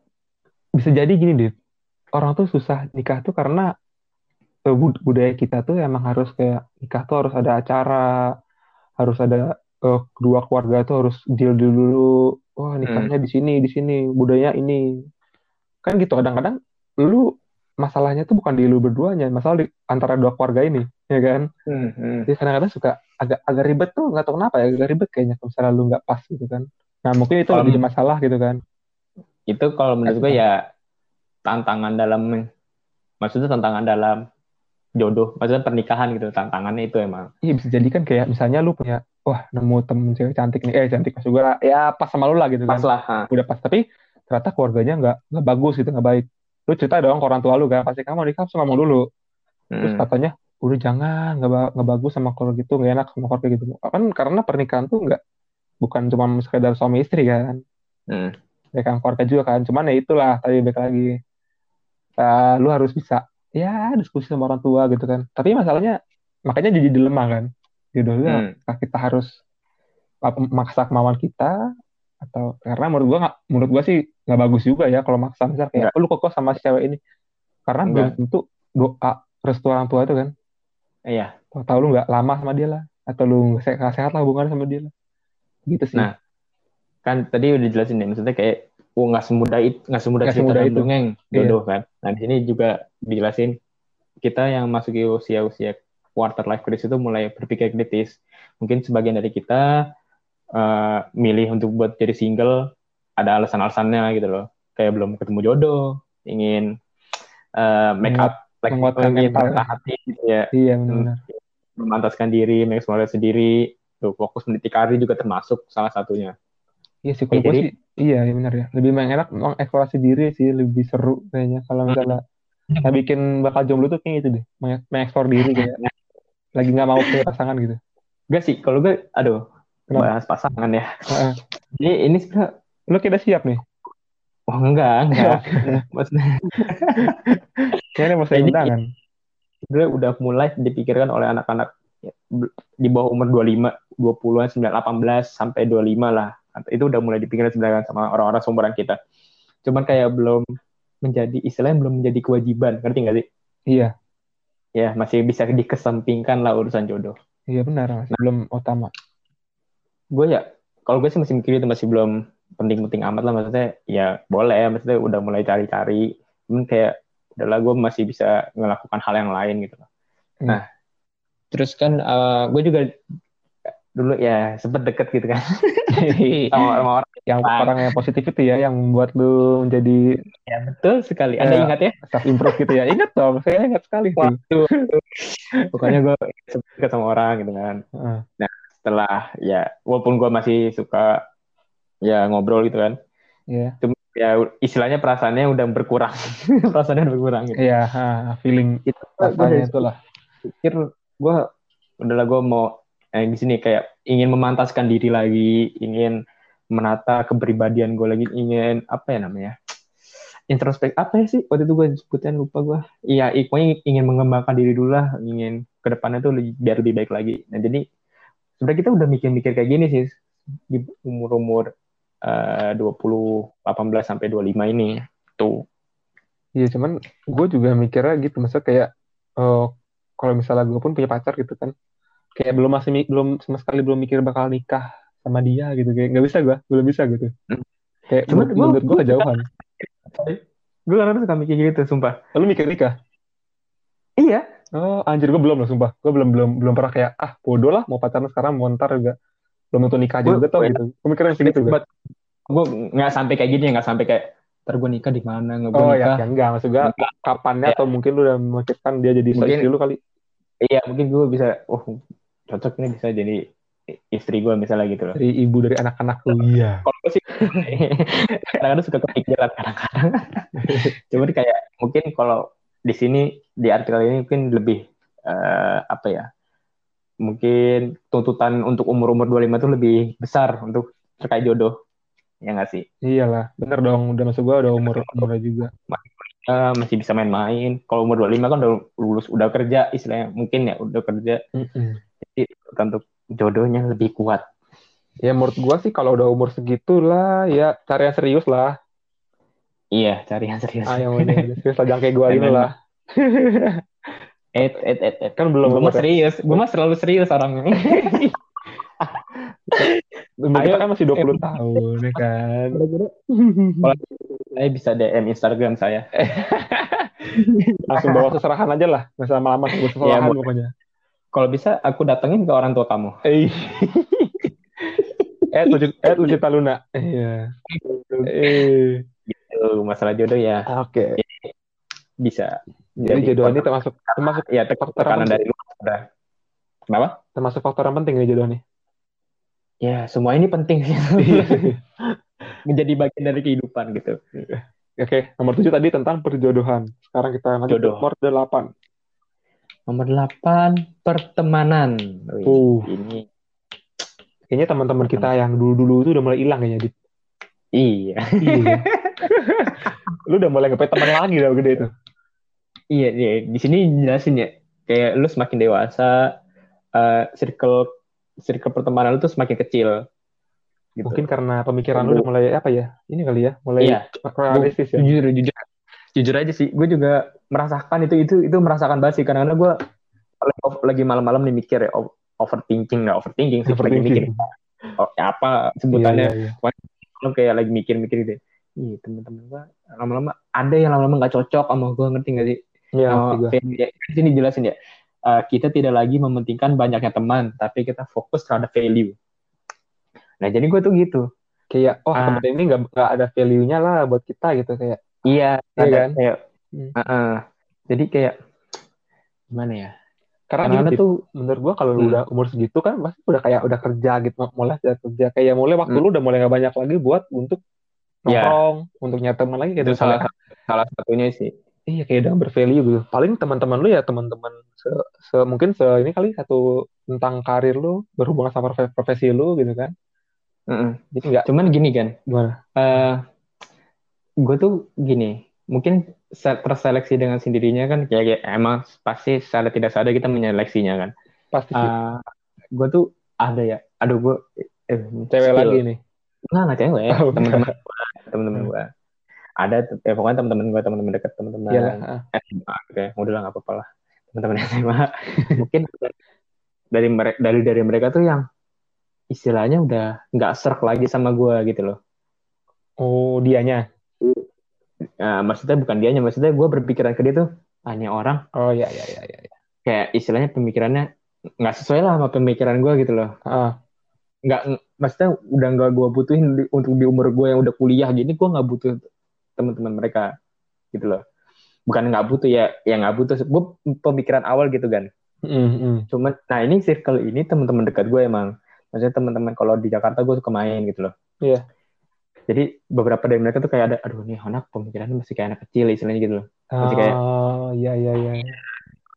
Speaker 1: bisa jadi gini deh orang tuh susah nikah tuh karena budaya kita tuh emang harus kayak nikah tuh harus ada acara harus ada eh, kedua keluarga tuh harus deal dulu. Wah nikahnya di sini di sini budaya ini. Kan gitu kadang-kadang lu masalahnya tuh bukan di lu berduanya masalah di antara dua keluarga ini ya kan?
Speaker 2: Hmm, hmm.
Speaker 1: jadi kadang-kadang suka agak agak ribet tuh nggak tahu kenapa ya agak ribet kayaknya kalau misalnya lu nggak pas gitu kan. Nah mungkin itu
Speaker 2: Kalau-
Speaker 1: lebih masalah gitu kan.
Speaker 2: Itu kalau menurut gue ya tantangan dalam maksudnya tantangan dalam jodoh maksudnya pernikahan gitu tantangannya itu emang.
Speaker 1: Iya bisa jadi kan kayak misalnya lu punya wah nemu temen cewek cantik nih eh cantik maksud gue ya pas sama lu lah gitu
Speaker 2: pas
Speaker 1: kan.
Speaker 2: lah ha.
Speaker 1: udah pas tapi ternyata keluarganya nggak nggak bagus gitu nggak baik. Lu cerita dong ke orang tua lu kan pasti kamu nikah harus ngomong dulu. Terus
Speaker 2: Hmm.
Speaker 1: katanya udah jangan nggak nggak bagus sama keluarga gitu nggak enak sama keluarga gitu. Kan karena pernikahan tuh nggak bukan cuma sekedar suami istri kan.
Speaker 2: Hmm.
Speaker 1: kebaikan keluarga juga kan. Cuman ya itulah tadi balik lagi. Uh, lu harus bisa ya diskusi sama orang tua gitu kan. Tapi masalahnya makanya jadi dilema kan. Jodohnya hmm. kita harus maksa kemauan kita atau karena menurut gua nggak menurut gua sih nggak bagus juga ya kalau maksa. Misal kayak oh, lu kok sama si cewek ini? Karena Enggak. belum tentu doa restu orang tua itu kan.
Speaker 2: Iya.
Speaker 1: Tau, tau lu nggak lama sama dia lah atau lu nggak sehat, sehat lah hubungan sama dia lah. Gitu sih.
Speaker 2: Nah kan tadi udah jelasin nih maksudnya kayak oh nggak semudah itu nggak semudah gak cerita itu. dongeng jodoh iya. kan. Nah di sini juga dijelasin kita yang masuk ke usia-usia quarter life crisis itu mulai berpikir kritis. Mungkin sebagian dari kita uh, milih untuk buat jadi single ada alasan-alasannya gitu loh. Kayak belum ketemu jodoh ingin uh, make up like menguatkan mental. hati gitu ya.
Speaker 1: Iya benar.
Speaker 2: Memantaskan diri mengeksplorasi sendiri tuh fokus meniti karir juga termasuk salah satunya
Speaker 1: Iya sih, kalau ya, jadi, sih, iya, iya benar ya. Lebih enak mengeksplorasi diri sih, lebih seru kayaknya. Kalau misalnya kita bikin bakal jomblo tuh kayak gitu deh, mengeksplor diri kayak lagi nggak mau ke pasangan gitu.
Speaker 2: Enggak sih, kalau gue, aduh, Kenapa? bahas pasangan ya. Uh-uh. Jadi ini sebenarnya,
Speaker 1: lo kita siap nih?
Speaker 2: Oh enggak, enggak. Maksudnya,
Speaker 1: kayaknya mau saya undangan.
Speaker 2: Sebenarnya udah mulai dipikirkan oleh anak-anak di bawah umur 25, 20-an, 18 sampai 25 lah itu udah mulai dipikirkan sebenarnya sama orang-orang seumuran kita. Cuman kayak belum menjadi istilahnya belum menjadi kewajiban ngerti nggak sih?
Speaker 1: Iya.
Speaker 2: Ya masih bisa dikesampingkan lah urusan jodoh.
Speaker 1: Iya benar masih nah, belum utama.
Speaker 2: Gue ya kalau gue sih masih mikir itu masih belum penting-penting amat lah. Maksudnya ya boleh maksudnya udah mulai cari-cari. Cuman kayak udahlah gue masih bisa melakukan hal yang lain gitu loh hmm. nah terus kan uh, gue juga dulu ya sempet deket gitu kan.
Speaker 1: Sama, sama orang yang Bang. orang yang positif itu ya yang buat lu menjadi
Speaker 2: ya betul sekali. Anda ya, ingat ya?
Speaker 1: self improve gitu ya? Ingat dong saya ingat sekali
Speaker 2: Waktu, pokoknya gue sempet deket sama orang gitu kan. Uh. nah setelah ya walaupun gue masih suka ya ngobrol gitu kan.
Speaker 1: Yeah.
Speaker 2: Cuma, ya istilahnya perasaannya udah berkurang. Perasaannya udah berkurang gitu.
Speaker 1: Iya yeah, feeling itu rasanya itulah.
Speaker 2: pikir gue udahlah gue mau eh, di sini kayak ingin memantaskan diri lagi, ingin menata kepribadian gue lagi, ingin apa ya namanya? introspek apa ya sih waktu itu gue sebutin lupa gue iya pokoknya ingin mengembangkan diri dulu lah ingin ke depannya tuh lebih, biar lebih baik lagi nah jadi sebenarnya kita udah mikir-mikir kayak gini sih di umur-umur uh, 20 18 sampai 25 ini tuh
Speaker 1: iya cuman gue juga mikirnya gitu maksudnya kayak uh, kalau misalnya gue pun punya pacar gitu kan kayak belum masih belum sama sekali belum mikir bakal nikah sama dia gitu kayak nggak bisa gue belum bisa gitu. Hmm. kayak Cuma menurut, menurut gue kejauhan.
Speaker 2: Gue kadang suka mikir gitu sumpah.
Speaker 1: Lu mikir nikah?
Speaker 2: Iya.
Speaker 1: Oh anjir gue belum loh sumpah. Gue belum belum belum pernah kayak ah bodoh lah mau pacaran sekarang mau ntar juga. Belum tentu nikah juga tau gitu. Gue mikirnya segitu gue
Speaker 2: gue nggak sampai kayak gini nggak sampai kayak ntar gue nikah di mana nggak
Speaker 1: oh,
Speaker 2: nikah.
Speaker 1: ya, ya enggak maksud gue kapannya ya. atau mungkin lu udah memikirkan dia jadi mungkin, istri lu kali?
Speaker 2: Iya mungkin gue bisa oh cocok nih bisa jadi istri gue misalnya gitu loh.
Speaker 1: Dari ibu dari anak-anak lu. Iya.
Speaker 2: Kalau gue sih kadang-kadang suka kepikiran kadang-kadang. Cuman kayak mungkin kalau di sini di artikel ini mungkin lebih uh, apa ya? Mungkin tuntutan untuk umur-umur 25 itu lebih besar untuk terkait jodoh. Ya nggak sih?
Speaker 1: Iyalah, bener dong. Udah masuk gue udah umur umur juga.
Speaker 2: Uh, masih bisa main-main. Kalau umur 25 kan udah lulus, udah kerja istilahnya. Mungkin ya udah kerja. Mm -hmm untuk jodohnya lebih kuat.
Speaker 1: Ya menurut gua sih kalau udah umur segitu lah ya cari yang serius lah.
Speaker 2: Iya cari yang serius.
Speaker 1: Ah yang ini serius lah. Jangan kayak gua ini lah.
Speaker 2: Eh eh eh eh kan belum gue mah serius. Gue mah selalu serius orangnya.
Speaker 1: Umur kita kan masih 20 tahun ya kan.
Speaker 2: Kalau saya bisa DM Instagram saya.
Speaker 1: Langsung bawa seserahan aja lah. Nggak lama-lama seserahan ya, pokoknya.
Speaker 2: Kalau bisa aku datengin ke orang tua kamu.
Speaker 1: Eh, eh lucu, eh lucu taluna. Iya.
Speaker 2: Eh. Gitu, masalah jodoh ya.
Speaker 1: Oke. Okay.
Speaker 2: Bisa.
Speaker 1: Jadi, Jadi jodoh ini termasuk termasuk
Speaker 2: ya faktor kanan dari luar udah. Kenapa?
Speaker 1: Termasuk faktor yang penting ya jodoh nih.
Speaker 2: Ya, semua ini penting sih. Menjadi bagian dari kehidupan gitu.
Speaker 1: Oke, nomor tujuh tadi tentang perjodohan. Sekarang kita lanjut Jodoh. nomor delapan.
Speaker 2: Nomor 8 pertemanan. Wih,
Speaker 1: uh. Ini kayaknya teman-teman kita yang dulu-dulu itu udah mulai hilang kayaknya, Dit.
Speaker 2: Iya.
Speaker 1: Iya. lu udah mulai ngepet teman lagi udah gede itu.
Speaker 2: Iya, iya. Di sini jelasin ya. Kayak lu semakin dewasa, uh, circle circle pertemanan lu tuh semakin kecil.
Speaker 1: Gitu. Mungkin karena pemikiran lu udah mulai apa ya? Ini kali ya, mulai
Speaker 2: iya.
Speaker 1: realistis ya.
Speaker 2: Jujur, jujur, jujur aja sih. Gue juga merasakan itu, itu, itu merasakan banget sih. Karena gue lagi malam-malam nih mikir ya, overthinking nggak overthinking sih, lagi mikir oh, apa sebutannya. Iya, iya, iya. kayak lagi mikir-mikir gitu. Iya temen-temen gue lama-lama ada yang lama-lama nggak cocok sama gue ngerti gak sih? Iya. Oh, ya, sini jelasin ya. Uh, kita tidak lagi mementingkan banyaknya teman, tapi kita fokus terhadap value. Nah jadi gue tuh gitu.
Speaker 1: Kayak oh uh, temen ini nggak nggak ada value-nya lah buat kita gitu kayak.
Speaker 2: Iya. Iya kan? Kayak, hmm. uh -uh. Jadi kayak gimana ya?
Speaker 1: Karena, Karena tuh menurut gua kalau hmm. udah umur segitu kan pasti udah kayak udah kerja gitu mulai kerja kayak mulai waktu hmm. lu udah mulai gak banyak lagi buat untuk iya. nongkrong, yeah. untuk nyari teman lagi gitu.
Speaker 2: Itu salah salah satunya sih.
Speaker 1: Iya kayak udah bervalue gitu. Paling teman-teman lu ya teman-teman se, se mungkin se ini kali satu tentang karir lu berhubungan sama profesi lu gitu kan.
Speaker 2: Mm -mm. Jadi enggak. Cuman gini kan.
Speaker 1: Gimana? Uh,
Speaker 2: gue tuh gini mungkin terseleksi dengan sendirinya kan kayak, kayak emang pasti secara tidak sadar kita menyeleksinya kan.
Speaker 1: Pasti uh,
Speaker 2: ah, gue tuh ada ya aduh gue
Speaker 1: eh, cewek lagi nih.
Speaker 2: Nggak nggak cewek ya oh, teman-teman teman-teman gue ada ya pokoknya teman-teman gue teman-teman dekat teman-teman SMA gitu ya udah lah nggak apa-apa lah. Teman-teman SMA. Mungkin dari mereka dari dari mereka tuh yang istilahnya udah nggak serk lagi sama gue gitu loh.
Speaker 1: Oh dianya
Speaker 2: uh, maksudnya bukan dianya maksudnya gue berpikiran ke dia tuh hanya orang.
Speaker 1: Oh ya ya ya ya
Speaker 2: kayak istilahnya pemikirannya nggak sesuai lah sama pemikiran gue gitu loh. Uh. nggak maksudnya udah nggak gue butuhin di, untuk di umur gue yang udah kuliah gini gue nggak butuh teman-teman mereka gitu loh. Bukan nggak butuh ya ya nggak butuh. Gue pemikiran awal gitu kan
Speaker 1: mm-hmm.
Speaker 2: cuman nah ini circle ini teman-teman dekat gue emang. Maksudnya teman-teman kalau di Jakarta gue suka main gitu loh.
Speaker 1: Iya. yeah
Speaker 2: jadi beberapa dari mereka tuh kayak ada aduh nih anak pemikirannya masih kayak anak kecil istilahnya gitu loh. Masih kayak
Speaker 1: oh iya iya iya.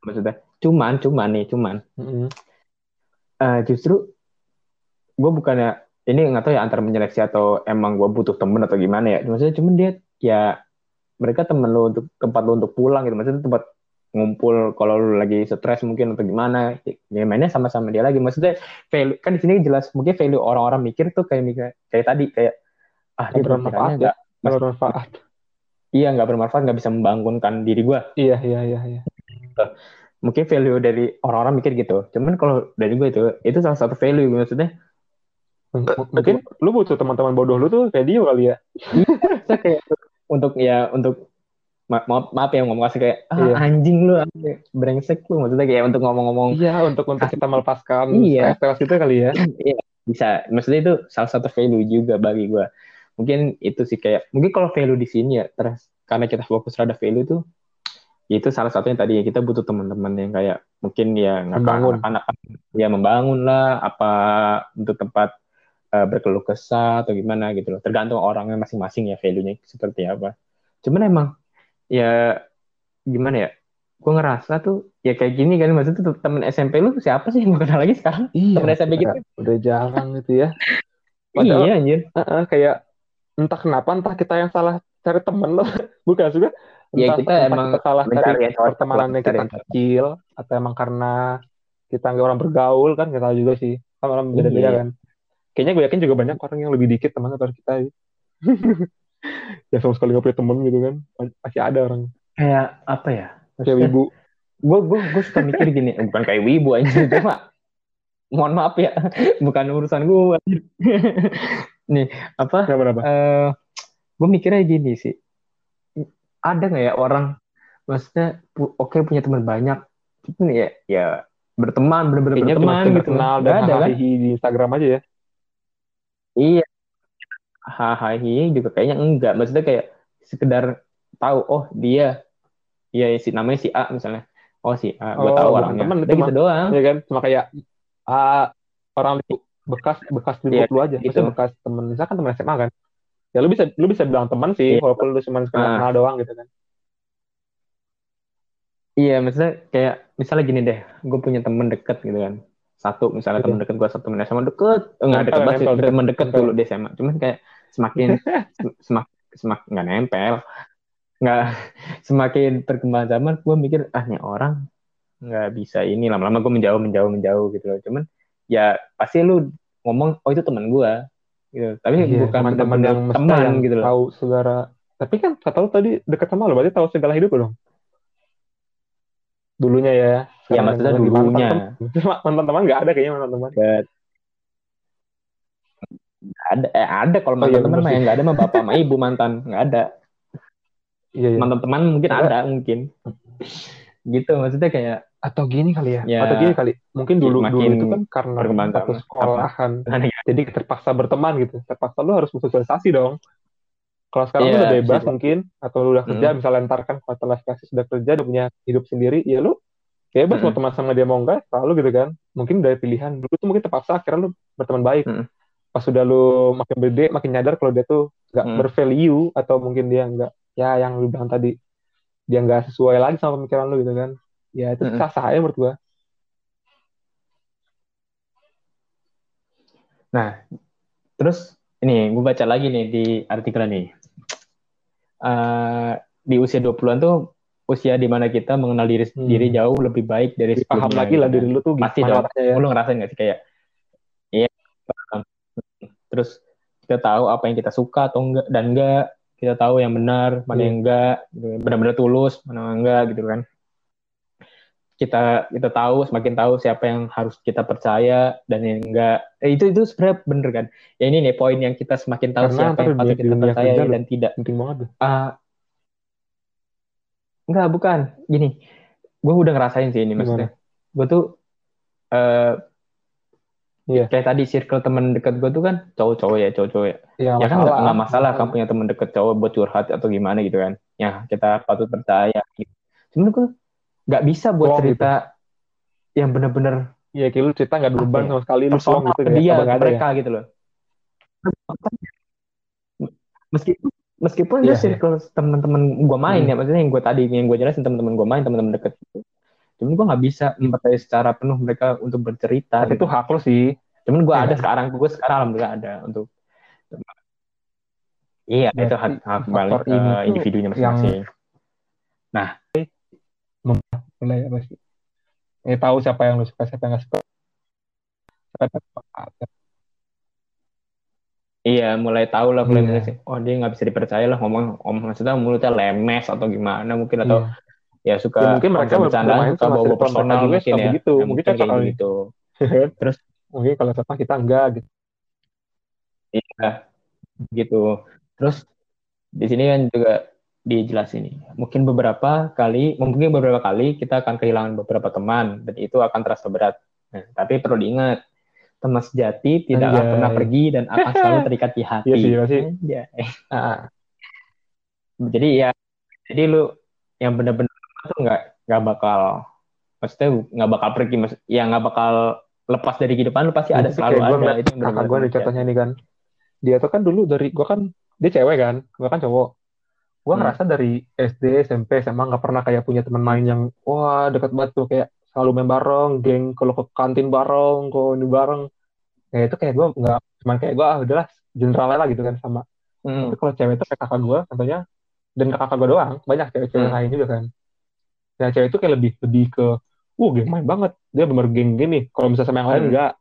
Speaker 2: Maksudnya cuman cuman nih cuman. Mm-hmm. uh, justru gue bukannya ini nggak tahu ya antar menyeleksi atau emang gue butuh temen atau gimana ya. Maksudnya cuman dia ya mereka temen lo untuk tempat lo untuk pulang gitu. Maksudnya tempat ngumpul kalau lu lagi stres mungkin atau gimana ya mainnya sama-sama dia lagi. Maksudnya value kan di sini jelas mungkin value orang-orang mikir tuh kayak kayak tadi kayak
Speaker 1: ah dia bermanfaat nggak bermanfaat.
Speaker 2: Iya nggak bermanfaat nggak bisa membangunkan diri gue
Speaker 1: iya iya iya iya.
Speaker 2: Mungkin value dari orang-orang mikir gitu. Cuman kalau dari gue itu itu salah satu value maksudnya.
Speaker 1: Mungkin lu butuh teman-teman bodoh lu tuh kayak dia kali ya.
Speaker 2: Iya kayak untuk ya untuk ma maaf maaf ya ngomong kasih kayak ah, iya. anjing lu brengsek lu maksudnya kayak untuk ngomong-ngomong.
Speaker 1: Iya untuk untuk kita melepaskan iya. stres itu kali ya.
Speaker 2: Iya bisa. Maksudnya itu salah satu value juga bagi gue mungkin itu sih kayak mungkin kalau value di sini ya terus karena kita fokus terhadap value itu ya itu salah satunya tadi ya kita butuh teman-teman yang kayak mungkin ya
Speaker 1: membangun.
Speaker 2: anak ya membangun lah apa untuk tempat uh, berkeluh kesah atau gimana gitu loh. Tergantung orangnya masing-masing ya value-nya seperti apa. Cuman emang ya gimana ya gue ngerasa tuh ya kayak gini kan maksudnya tuh temen SMP lu siapa sih yang gue kenal lagi sekarang?
Speaker 1: Iya,
Speaker 2: temen SMP gitu
Speaker 1: udah jarang gitu ya.
Speaker 2: Padahal, iya anjir.
Speaker 1: Uh, uh, kayak entah kenapa entah kita yang salah cari temen loh. Bukan juga
Speaker 2: ya, entah, ya kita entah emang
Speaker 1: kita salah cari pertemanannya kita kecil atau emang karena kita nggak orang bergaul kan kita tahu juga sih. Kan orang beda-beda iya. kan. Kayaknya gue yakin juga banyak orang yang lebih dikit teman dari kita ya. Sama sekali gak punya temen gitu kan. Pasti ada orang.
Speaker 2: Kayak apa ya?
Speaker 1: Kayak wibu.
Speaker 2: Gue gue gue suka mikir gini bukan kayak wibu aja cuma mohon maaf ya. Bukan urusan gue nih apa
Speaker 1: berapa, berapa? Uh,
Speaker 2: eh, gue mikirnya gini sih. Ada nggak ya orang maksudnya oke okay, punya teman banyak itu ya ya berteman benar-benar berteman
Speaker 1: gitu. kenal dan ada kan? di Instagram aja ya.
Speaker 2: Iya. Hahaha juga kayaknya enggak. Maksudnya kayak sekedar tahu oh dia ya si namanya si A misalnya. Oh si A gue oh, tahu orangnya. teman
Speaker 1: itu gitu doang. Ya kan? Cuma kayak ah, orang bekas bekas di yeah, lu aja. Gitu. bekas temen misalkan temen SMA kan. Ya lu bisa lu bisa bilang teman sih yeah. walaupun lu cuma kenal uh. kenal doang gitu kan.
Speaker 2: Iya maksudnya kayak misalnya gini deh gue punya temen deket gitu kan. Satu misalnya gitu. temen deket gue satu temen SMA deket. Enggak deket banget temen deket dulu di SMA cuman kayak semakin semak semak nggak nempel. Nggak semakin perkembangan zaman gue mikir ah nih orang nggak bisa ini. Lama-lama gue menjauh menjauh menjauh gitu loh. Cuman ya pasti lu ngomong oh itu teman gue gitu. Tapi
Speaker 1: Iya,
Speaker 2: bukan
Speaker 1: teman-teman yang
Speaker 2: teman
Speaker 1: yang
Speaker 2: gitu loh.
Speaker 1: tahu segala. Tapi kan kata lu tadi dekat sama lo berarti tahu segala hidup lo dong. Dulunya ya
Speaker 2: ya maksudnya dulunya.
Speaker 1: teman mantan teman nggak ada kayaknya mantan teman.
Speaker 2: But, ada eh, ada kalau
Speaker 1: Oh, iya,
Speaker 2: mantan teman
Speaker 1: bener
Speaker 2: mah yang nggak ada mah. Bapak sama ibu mantan nggak ada.
Speaker 1: Iya, iya.
Speaker 2: mantan teman mungkin
Speaker 1: Ada.
Speaker 2: ada. mungkin. Gitu maksudnya kayak
Speaker 1: atau gini kali ya,
Speaker 2: Ya,
Speaker 1: atau gini kali. Mungkin dulu dulu itu kan karena
Speaker 2: berkembang
Speaker 1: satu sekolahan.
Speaker 2: Aneh
Speaker 1: jadi terpaksa berteman gitu. Terpaksa lu harus bersosialisasi dong. Kalau sekarang
Speaker 2: Iya,
Speaker 1: lu udah bebas
Speaker 2: sih.
Speaker 1: mungkin. Atau lu udah kerja misalnya ntar kan quarter life crisis sudah kerja udah punya hidup sendiri ya lu bebas mau
Speaker 2: Mm-mm.
Speaker 1: teman sama dia mau enggak selalu gitu kan. Mungkin dari pilihan. Dulu tuh mungkin terpaksa akhirnya lu berteman baik.
Speaker 2: Mm-mm.
Speaker 1: pas sudah lu makin gede makin nyadar kalau dia tuh nggak
Speaker 2: Mm.
Speaker 1: bervalue atau mungkin dia nggak ya yang lu bilang tadi dia nggak sesuai lagi sama pemikiran lu gitu kan ya itu sah sah aja menurut gua
Speaker 2: Terus ini gue baca lagi nih di artikel nih. Eh, di usia 20-an tuh usia di mana kita mengenal diri
Speaker 1: Hmm.
Speaker 2: diri jauh lebih baik dari
Speaker 1: paham lagi
Speaker 2: gitu
Speaker 1: lah
Speaker 2: kan.
Speaker 1: diri lu tuh
Speaker 2: Pasti
Speaker 1: gimana
Speaker 2: dong.
Speaker 1: ya.
Speaker 2: Lu ngerasain gak sih kayak iya terus kita tahu apa yang kita suka atau enggak dan enggak kita tahu yang benar mana
Speaker 1: Iya.
Speaker 2: yang enggak gitu. benar-benar tulus mana yang enggak gitu kan kita kita tahu semakin tahu siapa yang harus kita percaya dan yang enggak. Eh, itu itu sebenarnya bener kan? Ya ini nih poin yang kita semakin tahu
Speaker 1: Karena
Speaker 2: siapa yang patut kita percaya
Speaker 1: kerja
Speaker 2: dan tidak.
Speaker 1: penting banget.
Speaker 2: Ah, enggak bukan. Gini gue udah ngerasain sih ini maksudnya. Gue tuh eh
Speaker 1: Iya.
Speaker 2: kayak tadi circle temen deket gue tuh kan cowok-cowok ya cowok-cowok ya.
Speaker 1: Ya,
Speaker 2: ya kan nggak masalah. kan punya temen deket cowok buat curhat atau gimana gitu kan. Ya kita patut percaya. Gitu. cuman gue nggak bisa buat cerita yang bener-bener
Speaker 1: Iya, kayak lu cerita nggak beban
Speaker 2: ya?
Speaker 1: sama sekali, lu plong gitu
Speaker 2: dia
Speaker 1: ya.
Speaker 2: mereka gitu loh meskipun meskipun
Speaker 1: Iya,
Speaker 2: itu circle teman-teman gue main
Speaker 1: Hmm.
Speaker 2: ya maksudnya yang gue tadi yang gue jelasin teman-teman gue main teman-teman deket gitu. cuman gue nggak bisa mempercayai secara penuh mereka untuk bercerita
Speaker 1: Tapi
Speaker 2: gitu.
Speaker 1: itu hak lu sih.
Speaker 2: cuman gue
Speaker 1: Iya.
Speaker 2: ada sekarang gue sekarang alhamdulillah ada untuk iya
Speaker 1: Berarti
Speaker 2: itu hak hak balik
Speaker 1: tuh
Speaker 2: individunya masing-masing
Speaker 1: Mulai apa sih? Ya, tahu siapa yang lu suka, siapa yang nggak suka. Siapa yang nggak
Speaker 2: Iya, mulai tahu lah, mulai
Speaker 1: Iya.
Speaker 2: mulai sih, oh dia nggak bisa dipercaya lah ngomong, ngomong maksudnya mulutnya lemes atau gimana mungkin atau
Speaker 1: Iya.
Speaker 2: ya suka
Speaker 1: Ya, mungkin mereka
Speaker 2: bercanda, suka
Speaker 1: sama
Speaker 2: bawa
Speaker 1: mereka
Speaker 2: personal
Speaker 1: juga
Speaker 2: mungkin ya,
Speaker 1: begitu.
Speaker 2: Ya,
Speaker 1: Mungkin
Speaker 2: kayak
Speaker 1: cocok kali.
Speaker 2: gitu. Terus
Speaker 1: Mungkin kalau siapa kita enggak gitu.
Speaker 2: iya, gitu. Terus di sini kan juga dijelasin nih, mungkin beberapa kali, mungkin beberapa kali kita akan kehilangan beberapa teman dan itu akan terasa berat. Nah, tapi perlu diingat, teman sejati tidak akan pernah pergi dan akan selalu terikat di hati.
Speaker 1: Iya sih, pasti.
Speaker 2: Anjay.
Speaker 1: Ah,
Speaker 2: jadi ya jadi lu yang bener-bener tuh nggak nggak bakal maksudnya nggak bakal pergi mas ya nggak bakal lepas dari kehidupan lu pasti ada selalu
Speaker 1: gua
Speaker 2: ada
Speaker 1: ngeliat
Speaker 2: itu
Speaker 1: kakak gue
Speaker 2: manusia.
Speaker 1: contohnya nih kan. Dia tuh kan dulu dari gue kan dia cewek kan, gue kan cowok. Gue
Speaker 2: Hmm.
Speaker 1: ngerasa dari SD, SMP, SMA nggak pernah kayak punya teman main yang wah dekat banget tuh kayak selalu main bareng, geng kalau ke kantin bareng, kalau ini bareng. Ya itu kayak gue nggak cuman kayak gue ah udahlah general lah gitu kan sama.
Speaker 2: Hmm.
Speaker 1: Tapi kalau cewek itu kayak kakak gue contohnya dan kakak gue doang banyak cewek-cewek
Speaker 2: Hmm.
Speaker 1: lain juga kan. Ya cewek itu kayak lebih lebih ke uh geng main banget dia bener geng gini. Kalau misalnya sama yang lain
Speaker 2: Hmm.
Speaker 1: enggak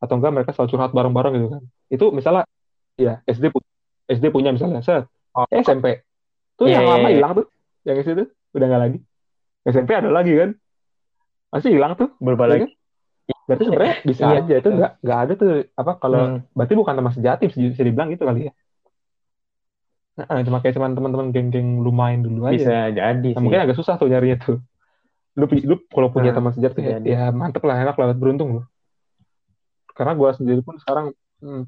Speaker 1: atau enggak mereka selalu curhat bareng-bareng gitu kan. Itu misalnya ya SD pu- SD punya misalnya set
Speaker 2: Oh.
Speaker 1: eh, SMP tuh
Speaker 2: Iya,
Speaker 1: yang
Speaker 2: iya,
Speaker 1: lama
Speaker 2: iya.
Speaker 1: hilang tuh yang SD tuh udah nggak lagi. SMP ada lagi kan? Masih hilang tuh
Speaker 2: berubah
Speaker 1: Iya.
Speaker 2: lagi?
Speaker 1: Kan? berarti sebenarnya bisa
Speaker 2: Iya.
Speaker 1: aja itu nggak nggak ada tuh apa kalau
Speaker 2: Hmm.
Speaker 1: berarti bukan teman sejati bisa dibilang gitu kali ya? Nah, cuma kayak cuman teman-teman geng-geng lu main dulu aja.
Speaker 2: Bisa jadi
Speaker 1: Nah,
Speaker 2: sih.
Speaker 1: mungkin agak susah tuh nyarinya tuh. Lu, lu kalau punya
Speaker 2: Nah,
Speaker 1: teman sejati ya, ya mantep lah enak lah beruntung lu karena gua sendiri pun sekarang hmm,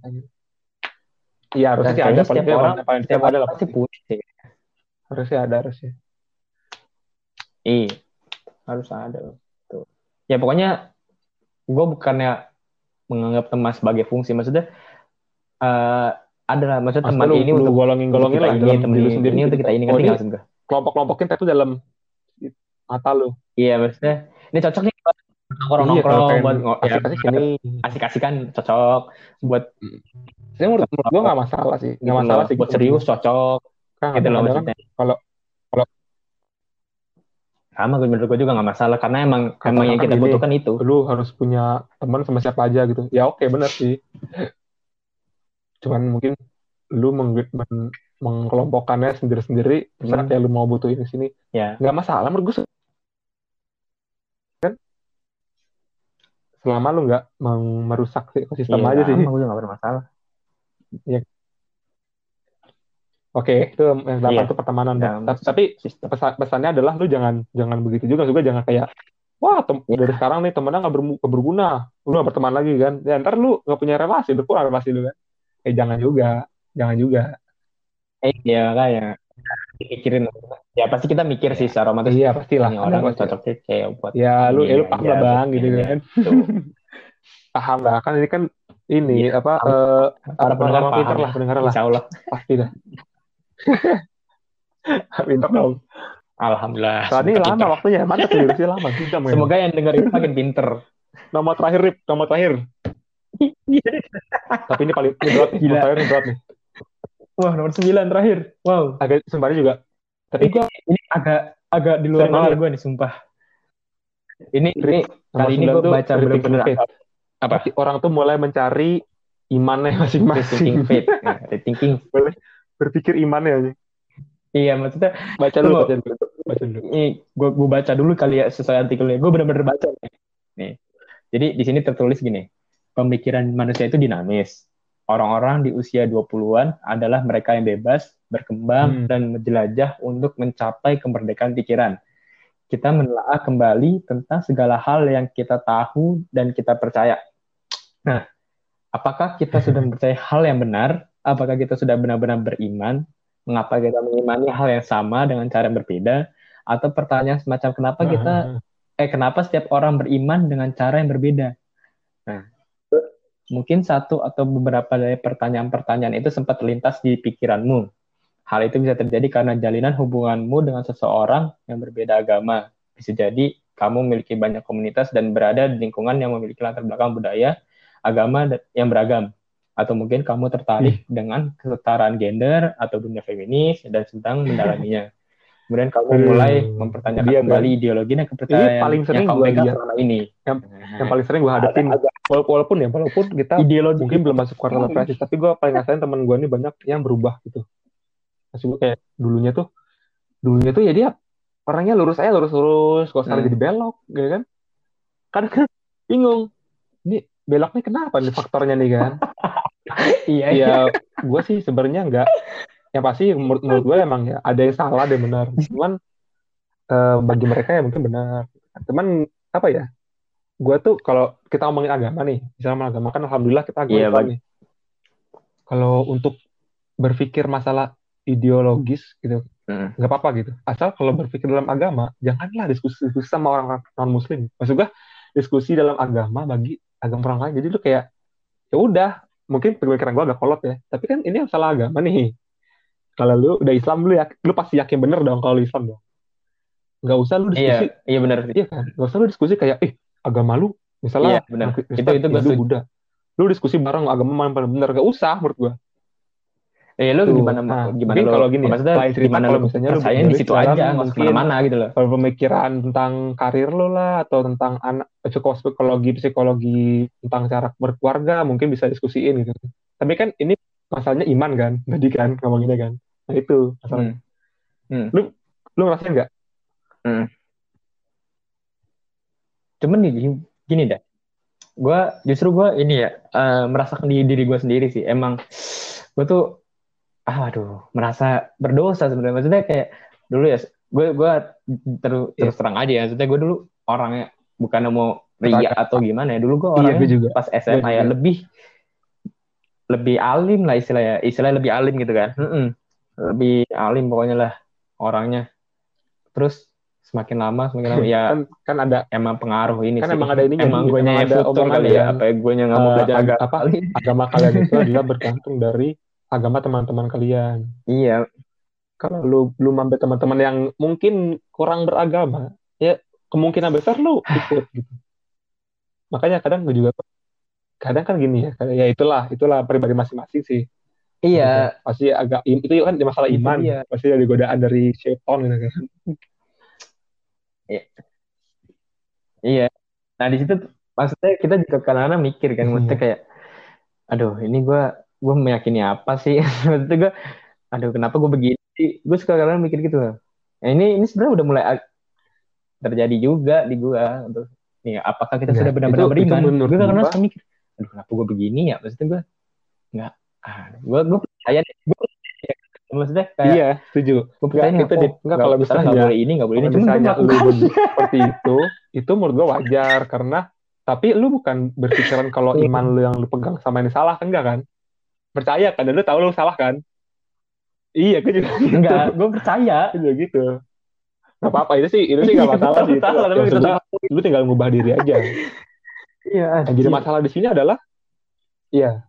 Speaker 1: Iya harusnya sih ada paling nggak
Speaker 2: orang.
Speaker 1: paling-
Speaker 2: setiap
Speaker 1: ada
Speaker 2: orang
Speaker 1: lah
Speaker 2: pasti punya sih
Speaker 1: harusnya ada harusnya.
Speaker 2: Iya. Harus ada tuh ya pokoknya gue bukannya menganggap teman sebagai fungsi. Maksudnya eh ada lah. Maksudnya teman
Speaker 1: lu,
Speaker 2: ini
Speaker 1: lu
Speaker 2: untuk
Speaker 1: golongin golongin
Speaker 2: kita
Speaker 1: lah
Speaker 2: ini
Speaker 1: diri
Speaker 2: ini,
Speaker 1: sendiri
Speaker 2: ini untuk kita ini
Speaker 1: oh,
Speaker 2: ngerti
Speaker 1: ini
Speaker 2: nggak maksud gue
Speaker 1: kelompok kelompokin tapi dalam mata lu.
Speaker 2: Iya maksudnya ini cocok nih orang
Speaker 1: Iya, kalau
Speaker 2: nongkrong
Speaker 1: pengen
Speaker 2: buat ngo- ya,
Speaker 1: asik-asik ini.
Speaker 2: asik-asikan cocok buat
Speaker 1: Sebenarnya menurut, menurut gue nggak masalah sih, nggak
Speaker 2: gitu
Speaker 1: masalah sih.
Speaker 2: buat serius cocok
Speaker 1: Kan
Speaker 2: gitu loh
Speaker 1: kadang-kadang kan
Speaker 2: maksudnya sama menurut gue juga nggak masalah karena emang
Speaker 1: Katakan
Speaker 2: emang yang kita
Speaker 1: gini,
Speaker 2: butuhkan itu
Speaker 1: lu harus punya teman sama siapa aja gitu. Ya oke bener sih. Cuman mungkin lu meng- men- mengkelompokkannya sendiri-sendiri, terserah
Speaker 2: Hmm.
Speaker 1: kayak lu mau butuh ini sini.
Speaker 2: ya
Speaker 1: Nggak masalah menurut gue. kan selama lu nggak merusak si ekosistem
Speaker 2: iya,
Speaker 1: aja sih.
Speaker 2: gue nggak bermasalah
Speaker 1: Oke, itu yang delapan
Speaker 2: Iya.
Speaker 1: tuh pertemanan. Ta- Tapi
Speaker 2: sistem
Speaker 1: pesa- pesannya adalah lu jangan jangan begitu juga juga jangan kayak wah tem-
Speaker 2: Iya.
Speaker 1: dari sekarang nih temennya nggak berguna lu nggak berteman lagi kan ya ntar lu nggak punya relasi berkurang relasi lu kan eh jangan juga jangan juga
Speaker 2: eh ya makanya pikirin ya pasti kita mikir sih secara otomatis
Speaker 1: iya pastilah
Speaker 2: ini orang
Speaker 1: pasti.
Speaker 2: cocoknya kayak buat
Speaker 1: ya lu ya lu paham lah bang gitu
Speaker 2: ini aja.
Speaker 1: kan paham lah kan ini kan ini
Speaker 2: Iya,
Speaker 1: apa
Speaker 2: paham.
Speaker 1: eh,
Speaker 2: para
Speaker 1: apa
Speaker 2: pendengar
Speaker 1: lah pendengar lah
Speaker 2: insya Allah
Speaker 1: pasti dah pinter dong
Speaker 2: alhamdulillah
Speaker 1: ini
Speaker 2: semoga
Speaker 1: lama
Speaker 2: pinter.
Speaker 1: waktunya mantap sih lama jam ya.
Speaker 2: semoga yang denger itu makin pinter.
Speaker 1: Nama terakhir Rip. Nama terakhir. Tapi ini paling ini berat
Speaker 2: Gila.
Speaker 1: terakhir ini berat nih.
Speaker 2: Wah nomor 9 terakhir. Wow.
Speaker 1: Agak sembari juga. Tapi
Speaker 2: ini, ini agak agak di luar nalar gue nih sumpah. Ini ini
Speaker 1: Nomor
Speaker 2: kali ini gue baca
Speaker 1: rethinking
Speaker 2: bener-bener
Speaker 1: faith.
Speaker 2: apa?
Speaker 1: Orang tuh mulai mencari imannya
Speaker 2: rethinking
Speaker 1: masing-masing.
Speaker 2: Faith nah, rethinking
Speaker 1: berpikir imannya aja
Speaker 2: iya maksudnya
Speaker 1: baca
Speaker 2: Lu
Speaker 1: dulu baca dulu. baca dulu.
Speaker 2: Ini gue gue baca dulu kali ya sesuai artikelnya. Gue bener-bener baca nih. nih. Jadi di sini tertulis gini. Pemikiran manusia itu dinamis. Orang-orang di usia 20-an adalah mereka yang bebas berkembang
Speaker 1: Hmm.
Speaker 2: dan menjelajah untuk mencapai kemerdekaan pikiran. Kita menelaah kembali tentang segala hal yang kita tahu dan kita percaya. Nah apakah kita sudah percaya hal yang benar apakah kita sudah benar-benar beriman? Mengapa kita mengimani hal yang sama dengan cara yang berbeda? Atau pertanyaan semacam kenapa kita eh kenapa setiap orang beriman dengan cara yang berbeda? Nah mungkin satu atau beberapa dari pertanyaan-pertanyaan itu sempat terlintas di pikiranmu. Hal itu bisa terjadi karena jalinan hubunganmu dengan seseorang yang berbeda agama. Bisa jadi kamu memiliki banyak komunitas dan berada di lingkungan yang memiliki latar belakang budaya agama yang beragam atau mungkin kamu tertarik dengan kesetaraan gender atau dunia feminis dan sedang mendalaminya. Kemudian kamu
Speaker 1: Hmm.
Speaker 2: mulai mempertanyakan
Speaker 1: Dia kan.
Speaker 2: kembali ideologi dan kepercayaan
Speaker 1: paling sering
Speaker 2: yang kamu pegang
Speaker 1: lihat.
Speaker 2: selama ini.
Speaker 1: Yang- yang paling sering gue hadapin wala- walaupun ya walaupun kita
Speaker 2: ideologi
Speaker 1: mungkin belum masuk quarter life
Speaker 2: Hmm.
Speaker 1: tapi gue paling ngasain temen gue nih banyak yang berubah gitu masih gue kayak dulunya tuh dulunya tuh ya dia orangnya lurus aja lurus lurus kok sekarang
Speaker 2: Hmm.
Speaker 1: jadi belok gitu kan kadang kan bingung ini beloknya kenapa nih faktornya nih kan
Speaker 2: iya iya.
Speaker 1: ya gue sih sebenarnya enggak yang pasti menurut, menurut gue emang ya ada yang salah ada yang benar. Cuman eh, bagi mereka ya mungkin benar. Cuman apa ya? Gue tuh kalau kita ngomongin agama nih misalnya agama kan alhamdulillah kita agama
Speaker 2: Iya, Bang.
Speaker 1: nih. Kalau untuk berpikir masalah ideologis gitu
Speaker 2: Hmm.
Speaker 1: nggak apa-apa gitu. Asal kalau berpikir dalam agama janganlah diskusi diskusi sama orang non muslim maksud gue diskusi dalam agama bagi agama orang lain. Jadi lu kayak ya udah mungkin pemikiran gue agak kolot ya. Tapi kan ini masalah agama nih. Kalau lu udah Islam lu ya lu pasti yakin bener dong kalau Islam dong. Nggak usah lu diskusi.
Speaker 2: iya iya benar
Speaker 1: iya kan? Nggak usah lu diskusi kayak eh agama lu misalnya
Speaker 2: Iya, benar.
Speaker 1: Kristen,
Speaker 2: Itu- itu
Speaker 1: Hindu. Buddha. Lu diskusi bareng agama mana yang paling bener. Gak usah menurut gue
Speaker 2: eh lu
Speaker 1: Tuh.
Speaker 2: gimana
Speaker 1: Nah,
Speaker 2: gimana
Speaker 1: mungkin
Speaker 2: lu
Speaker 1: kalau gini ya,
Speaker 2: maksudnya
Speaker 1: lain cerita
Speaker 2: gimana
Speaker 1: kalau
Speaker 2: lu
Speaker 1: misalnya lu
Speaker 2: percaya di situ aja nggak usah
Speaker 1: mungkin-
Speaker 2: ke mana-mana gitu loh.
Speaker 1: kalau pemikiran tentang karir lo lah atau tentang anak psikologi psikologi psikologi tentang cara berkeluarga mungkin bisa diskusiin gitu. Tapi kan ini masalahnya iman kan tadi kan ngomonginnya kan. Nah itu masalahnya.
Speaker 2: Hmm.
Speaker 1: lu ngerasain nggak?
Speaker 2: Cuman nih gini dah gue justru gue ini ya eh, merasakan di diri gue sendiri sih. Emang gue tuh ah, aduh merasa berdosa sebenarnya. Maksudnya kayak dulu ya gue gue terus
Speaker 1: Iya.
Speaker 2: terus terang aja ya. Maksudnya gue dulu orangnya bukan mau ria atau gimana ya. Dulu gue
Speaker 1: iya
Speaker 2: orangnya
Speaker 1: gue juga.
Speaker 2: pas SMA ya lebih lebih alim lah istilahnya. Istilahnya lebih alim gitu kan. Mm-mm. lebih alim pokoknya lah orangnya. Terus semakin lama semakin lama. Ya
Speaker 1: kan kan ada
Speaker 2: emang pengaruh ini
Speaker 1: Kan
Speaker 2: sih.
Speaker 1: emang ada ininya,
Speaker 2: emang gue nyaya
Speaker 1: ada omongan
Speaker 2: kali ya apa gue nggak mau
Speaker 1: Eh,
Speaker 2: belajar
Speaker 1: ag-
Speaker 2: agama
Speaker 1: agama kalian itu adalah bergantung dari agama teman-teman kalian.
Speaker 2: Iya.
Speaker 1: Kalau lu lu ambil teman-teman yang mungkin kurang beragama ya kemungkinan besar lu ikut gitu. Makanya kadang gue juga kadang kan gini ya ya itulah itulah pribadi masing-masing sih.
Speaker 2: Iya,
Speaker 1: pasti agak itu kan masalah
Speaker 2: Itu
Speaker 1: iman
Speaker 2: dia.
Speaker 1: pasti ada godaan dari setan gitu kan.
Speaker 2: Iya. Nah di situ maksudnya kita juga kadang-kadang mikir kan, maksudnya
Speaker 1: Iya.
Speaker 2: kayak, aduh ini gue gue meyakini apa sih? maksudnya gue, aduh kenapa gue begini? Gue suka kadang mikir gitu. Nah, ini ini sebenarnya udah mulai terjadi juga di gue. Untuk, nih, apakah kita
Speaker 1: Ya,
Speaker 2: sudah benar-benar
Speaker 1: itu- itu
Speaker 2: beriman? Gue
Speaker 1: gua-
Speaker 2: suka mikir, aduh kenapa gue begini ya? Maksudnya gue nggak, ah, gue gue percaya deh. Gue percaya. maksudnya kayak
Speaker 1: iya setuju
Speaker 2: gue percaya
Speaker 1: itu
Speaker 2: oh, enggak kalau misalnya nggak boleh ini nggak boleh ini cuma
Speaker 1: lu seperti itu itu menurut gue wajar karena tapi lu bukan berpikiran kalau
Speaker 2: Iya.
Speaker 1: iman lu yang lu pegang sama ini salah kan enggak kan percaya kan dan lu tahu lu salah kan? Iya gue juga gitu
Speaker 2: enggak gue percaya.
Speaker 1: Juga gitu. Gak apa-apa itu sih itu sih gak masalah sih itu,
Speaker 2: Salah, tapi
Speaker 1: yang
Speaker 2: kita
Speaker 1: sebenarnya lu tinggal ngubah diri aja.
Speaker 2: Iya
Speaker 1: yang jadi masalah di sini adalah iya.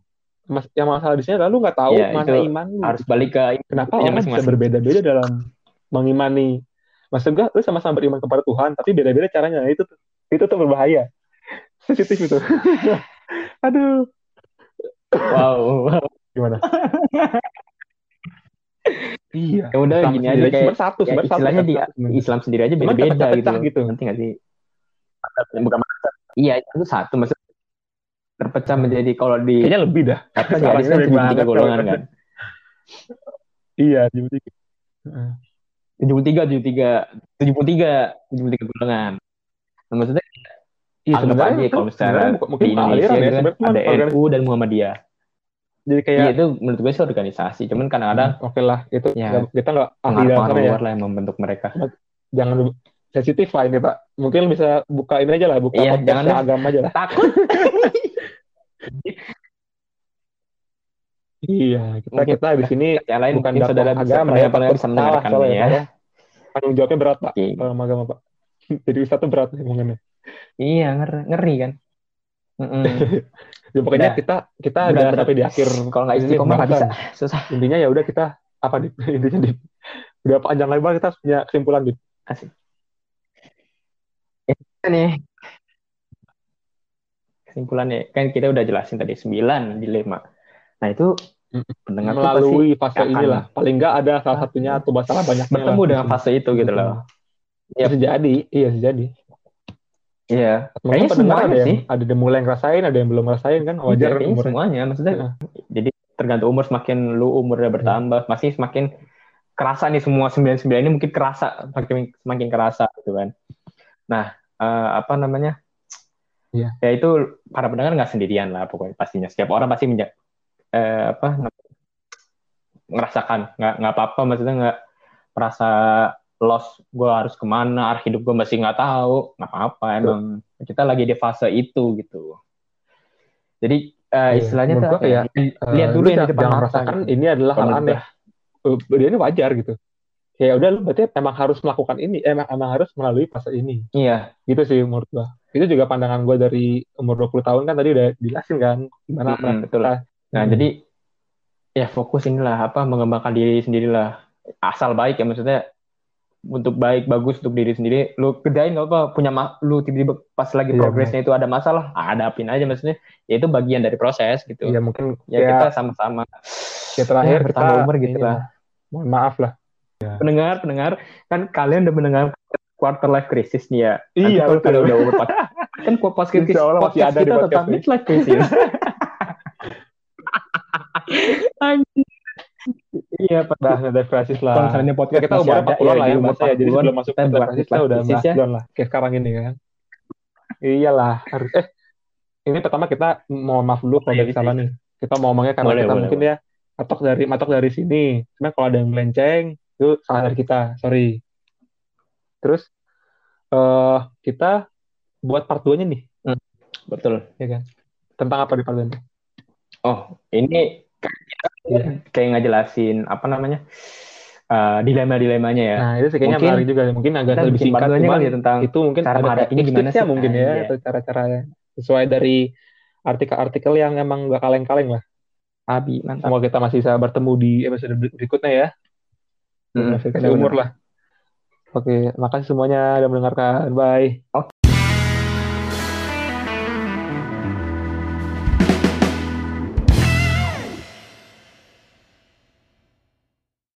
Speaker 1: Mas yang masalah di sini adalah lu nggak tahu
Speaker 2: Iya,
Speaker 1: mana
Speaker 2: itu
Speaker 1: iman lu.
Speaker 2: harus balik ke
Speaker 1: kenapa
Speaker 2: Iya,
Speaker 1: orang bisa berbeda-beda dalam mengimani? Maksud gue lu sama-sama beriman kepada Tuhan tapi beda-beda caranya. Itu itu tuh berbahaya. Sensitif itu. Aduh
Speaker 2: wow, wow.
Speaker 1: gimana? Iya
Speaker 2: ya udah
Speaker 1: Islam
Speaker 2: gini aja kayak
Speaker 1: bersatu
Speaker 2: ya, istilahnya di
Speaker 1: bersatu sebenarnya.
Speaker 2: Islam sendiri aja
Speaker 1: Cuman
Speaker 2: beda-beda gitu,
Speaker 1: gitu.
Speaker 2: nanti nggak sih? Bukan iya itu satu maksud terpecah menjadi kalau di
Speaker 1: kayaknya lebih dah.
Speaker 2: Apa sih ada kan tiga
Speaker 1: banget
Speaker 2: golongan kan
Speaker 1: iya
Speaker 2: tujuh puluh tiga. Tujuh tiga. Tujuh puluh tiga tujuh puluh tiga golongan. Nah, maksudnya
Speaker 1: iya
Speaker 2: anggap aja kalau misalnya
Speaker 1: sebenarnya bukan- mungkin
Speaker 2: di Indonesia
Speaker 1: ya
Speaker 2: kan, ada
Speaker 1: organisasi.
Speaker 2: NU dan Muhammadiyah.
Speaker 1: Jadi kayak
Speaker 2: iya itu menurut gue sih organisasi cuman kadang-kadang
Speaker 1: oke lah itu
Speaker 2: Ya.
Speaker 1: kita nggak ahli dalam ya.
Speaker 2: lah yang membentuk mereka.
Speaker 1: Jangan sensitif lah ini pak. Mungkin bisa buka ini aja lah buka
Speaker 2: Iya, jangan
Speaker 1: agama aja lah.
Speaker 2: Takut.
Speaker 1: Iya kita
Speaker 2: Mungkin-
Speaker 1: kita di sini
Speaker 2: yang lain
Speaker 1: bukan
Speaker 2: mungkin saudara bisa
Speaker 1: agama ya takut
Speaker 2: bisa mendengarkan ya.
Speaker 1: Ya. Tanggung jawabnya berat pak sama agama pak. Jadi ustadz berat nih omongannya
Speaker 2: Iya ngeri, ngeri kan. Mm-mm.
Speaker 1: ya pokoknya
Speaker 2: Udah.
Speaker 1: kita kita
Speaker 2: Udah,
Speaker 1: udah
Speaker 2: udah.
Speaker 1: sampai di akhir
Speaker 2: Kalau nggak
Speaker 1: ini
Speaker 2: istiqomah nggak bisa,
Speaker 1: pembahasan.
Speaker 2: susah.
Speaker 1: intinya ya udah kita apa di intinya di udah panjang lebar kita harus punya kesimpulan gitu
Speaker 2: Asik. Ya, nih. Kesimpulannya kan kita udah jelasin tadi 9 dilema. Nah itu pendengar tuh pasti
Speaker 1: melalui fase
Speaker 2: akan-
Speaker 1: inilah paling nggak ada salah satunya atau masalah banyaknya
Speaker 2: bertemu dengan fase itu gitu loh.
Speaker 1: Iya bisa jadi iya jadi
Speaker 2: Iya. Kayaknya
Speaker 1: pendengar ada yang
Speaker 2: sih.
Speaker 1: ada yang mulai ngerasain ada yang belum ngerasain kan
Speaker 2: Iya,
Speaker 1: wajar
Speaker 2: kayaknya
Speaker 1: umurnya
Speaker 2: semuanya maksudnya.
Speaker 1: Heeh.
Speaker 2: Jadi tergantung umur semakin lu umurnya bertambah, masih semakin kerasa nih semua 99 ini mungkin kerasa semakin semakin kerasa gitu kan. Nah, eh, apa namanya?
Speaker 1: Iya.
Speaker 2: Ya itu para pendengar nggak sendirian lah pokoknya pastinya. Setiap orang pasti menja- eh, apa ngerasakan nggak nggak apa-apa maksudnya nggak merasa lost gue harus ke mana arah hidup gue masih nggak tahu nggak apa-apa emang. Kita lagi di fase itu gitu. Jadi
Speaker 1: Iya,
Speaker 2: istilahnya tuh ya?
Speaker 1: kayak, Eh,
Speaker 2: lihat dulu
Speaker 1: lu
Speaker 2: yang di depan
Speaker 1: jangan merasakan
Speaker 2: gitu.
Speaker 1: ini adalah hal aneh. Eh, dia ini wajar gitu. Ya udah lu berarti emang harus melakukan ini emang emang harus melalui fase ini.
Speaker 2: Iya.
Speaker 1: Gitu sih menurut gua. Itu juga pandangan gua dari umur 20 tahun kan tadi udah dijelasin kan gimana
Speaker 2: Mm-mm, betul.
Speaker 1: kita.
Speaker 2: Nah
Speaker 1: Hmm.
Speaker 2: jadi ya fokus inilah apa mengembangkan diri sendirilah. Asal baik ya maksudnya untuk baik bagus untuk diri sendiri lu kerjain nggak apa punya ma- lu tiba-tiba pas lagi
Speaker 1: Iya,
Speaker 2: progresnya itu ada masalah ah, hadapin aja maksudnya ya itu bagian dari proses gitu.
Speaker 1: Ya mungkin
Speaker 2: ya
Speaker 1: ya,
Speaker 2: kita sama-sama.
Speaker 1: ya terakhir
Speaker 2: ya, bertambah
Speaker 1: kita
Speaker 2: umur gitu
Speaker 1: ini
Speaker 2: lah.
Speaker 1: Mohon maaf lah.
Speaker 2: Pendengar pendengar kan kalian udah mendengar quarter life crisis nih ya. Nanti
Speaker 1: Iya,
Speaker 2: kalau kalian udah umur empat- kan podcast
Speaker 1: masih
Speaker 2: podcast
Speaker 1: ada di
Speaker 2: kita
Speaker 1: podcast
Speaker 2: tentang midlife crisis. Anjing. Iya pada
Speaker 1: ada krisis lah.
Speaker 2: kalau misalnya
Speaker 1: Ya,
Speaker 2: podcast
Speaker 1: kita umur
Speaker 2: ada
Speaker 1: 40 lah ya,
Speaker 2: bahas
Speaker 1: saya. Jadi
Speaker 2: 40-an,
Speaker 1: sebelum masuk
Speaker 2: kita
Speaker 1: ke
Speaker 2: buat
Speaker 1: krisis kita udah
Speaker 2: krisis ya.
Speaker 1: 19 lah. Kayak sekarang ini kan. Iyalah, harus eh ini pertama kita mau maaf dulu kalau ada
Speaker 2: Iya,
Speaker 1: salah nih. Kita mau ngomongnya karena
Speaker 2: Boleh,
Speaker 1: kita
Speaker 2: boleh,
Speaker 1: mungkin ya matok dari matok dari sini. Cuma kalau ada yang melenceng itu salah dari kita, sorry. Terus eh kita buat part 2-nya nih,
Speaker 2: betul
Speaker 1: ya kan? Tentang apa di part 2
Speaker 2: oh ini
Speaker 1: Iya.
Speaker 2: Kayak ngejelasin apa namanya eh, dilema-dilemanya ya
Speaker 1: Nah, itu sih kayaknya
Speaker 2: Mungkin
Speaker 1: menarik juga. Mungkin agak lebih singkat, cuman
Speaker 2: kali ya tentang
Speaker 1: itu mungkin
Speaker 2: cara menghadapinya gimana sih?
Speaker 1: mungkin ya
Speaker 2: iya.
Speaker 1: atau cara-caranya sesuai dari artikel-artikel yang emang gak kaleng-kaleng lah.
Speaker 2: Abi mantap
Speaker 1: Semoga kita masih bisa bertemu di episode ber- berikutnya ya. Ada umur lah. Oke, makasih semuanya udah mendengarkan. Bye.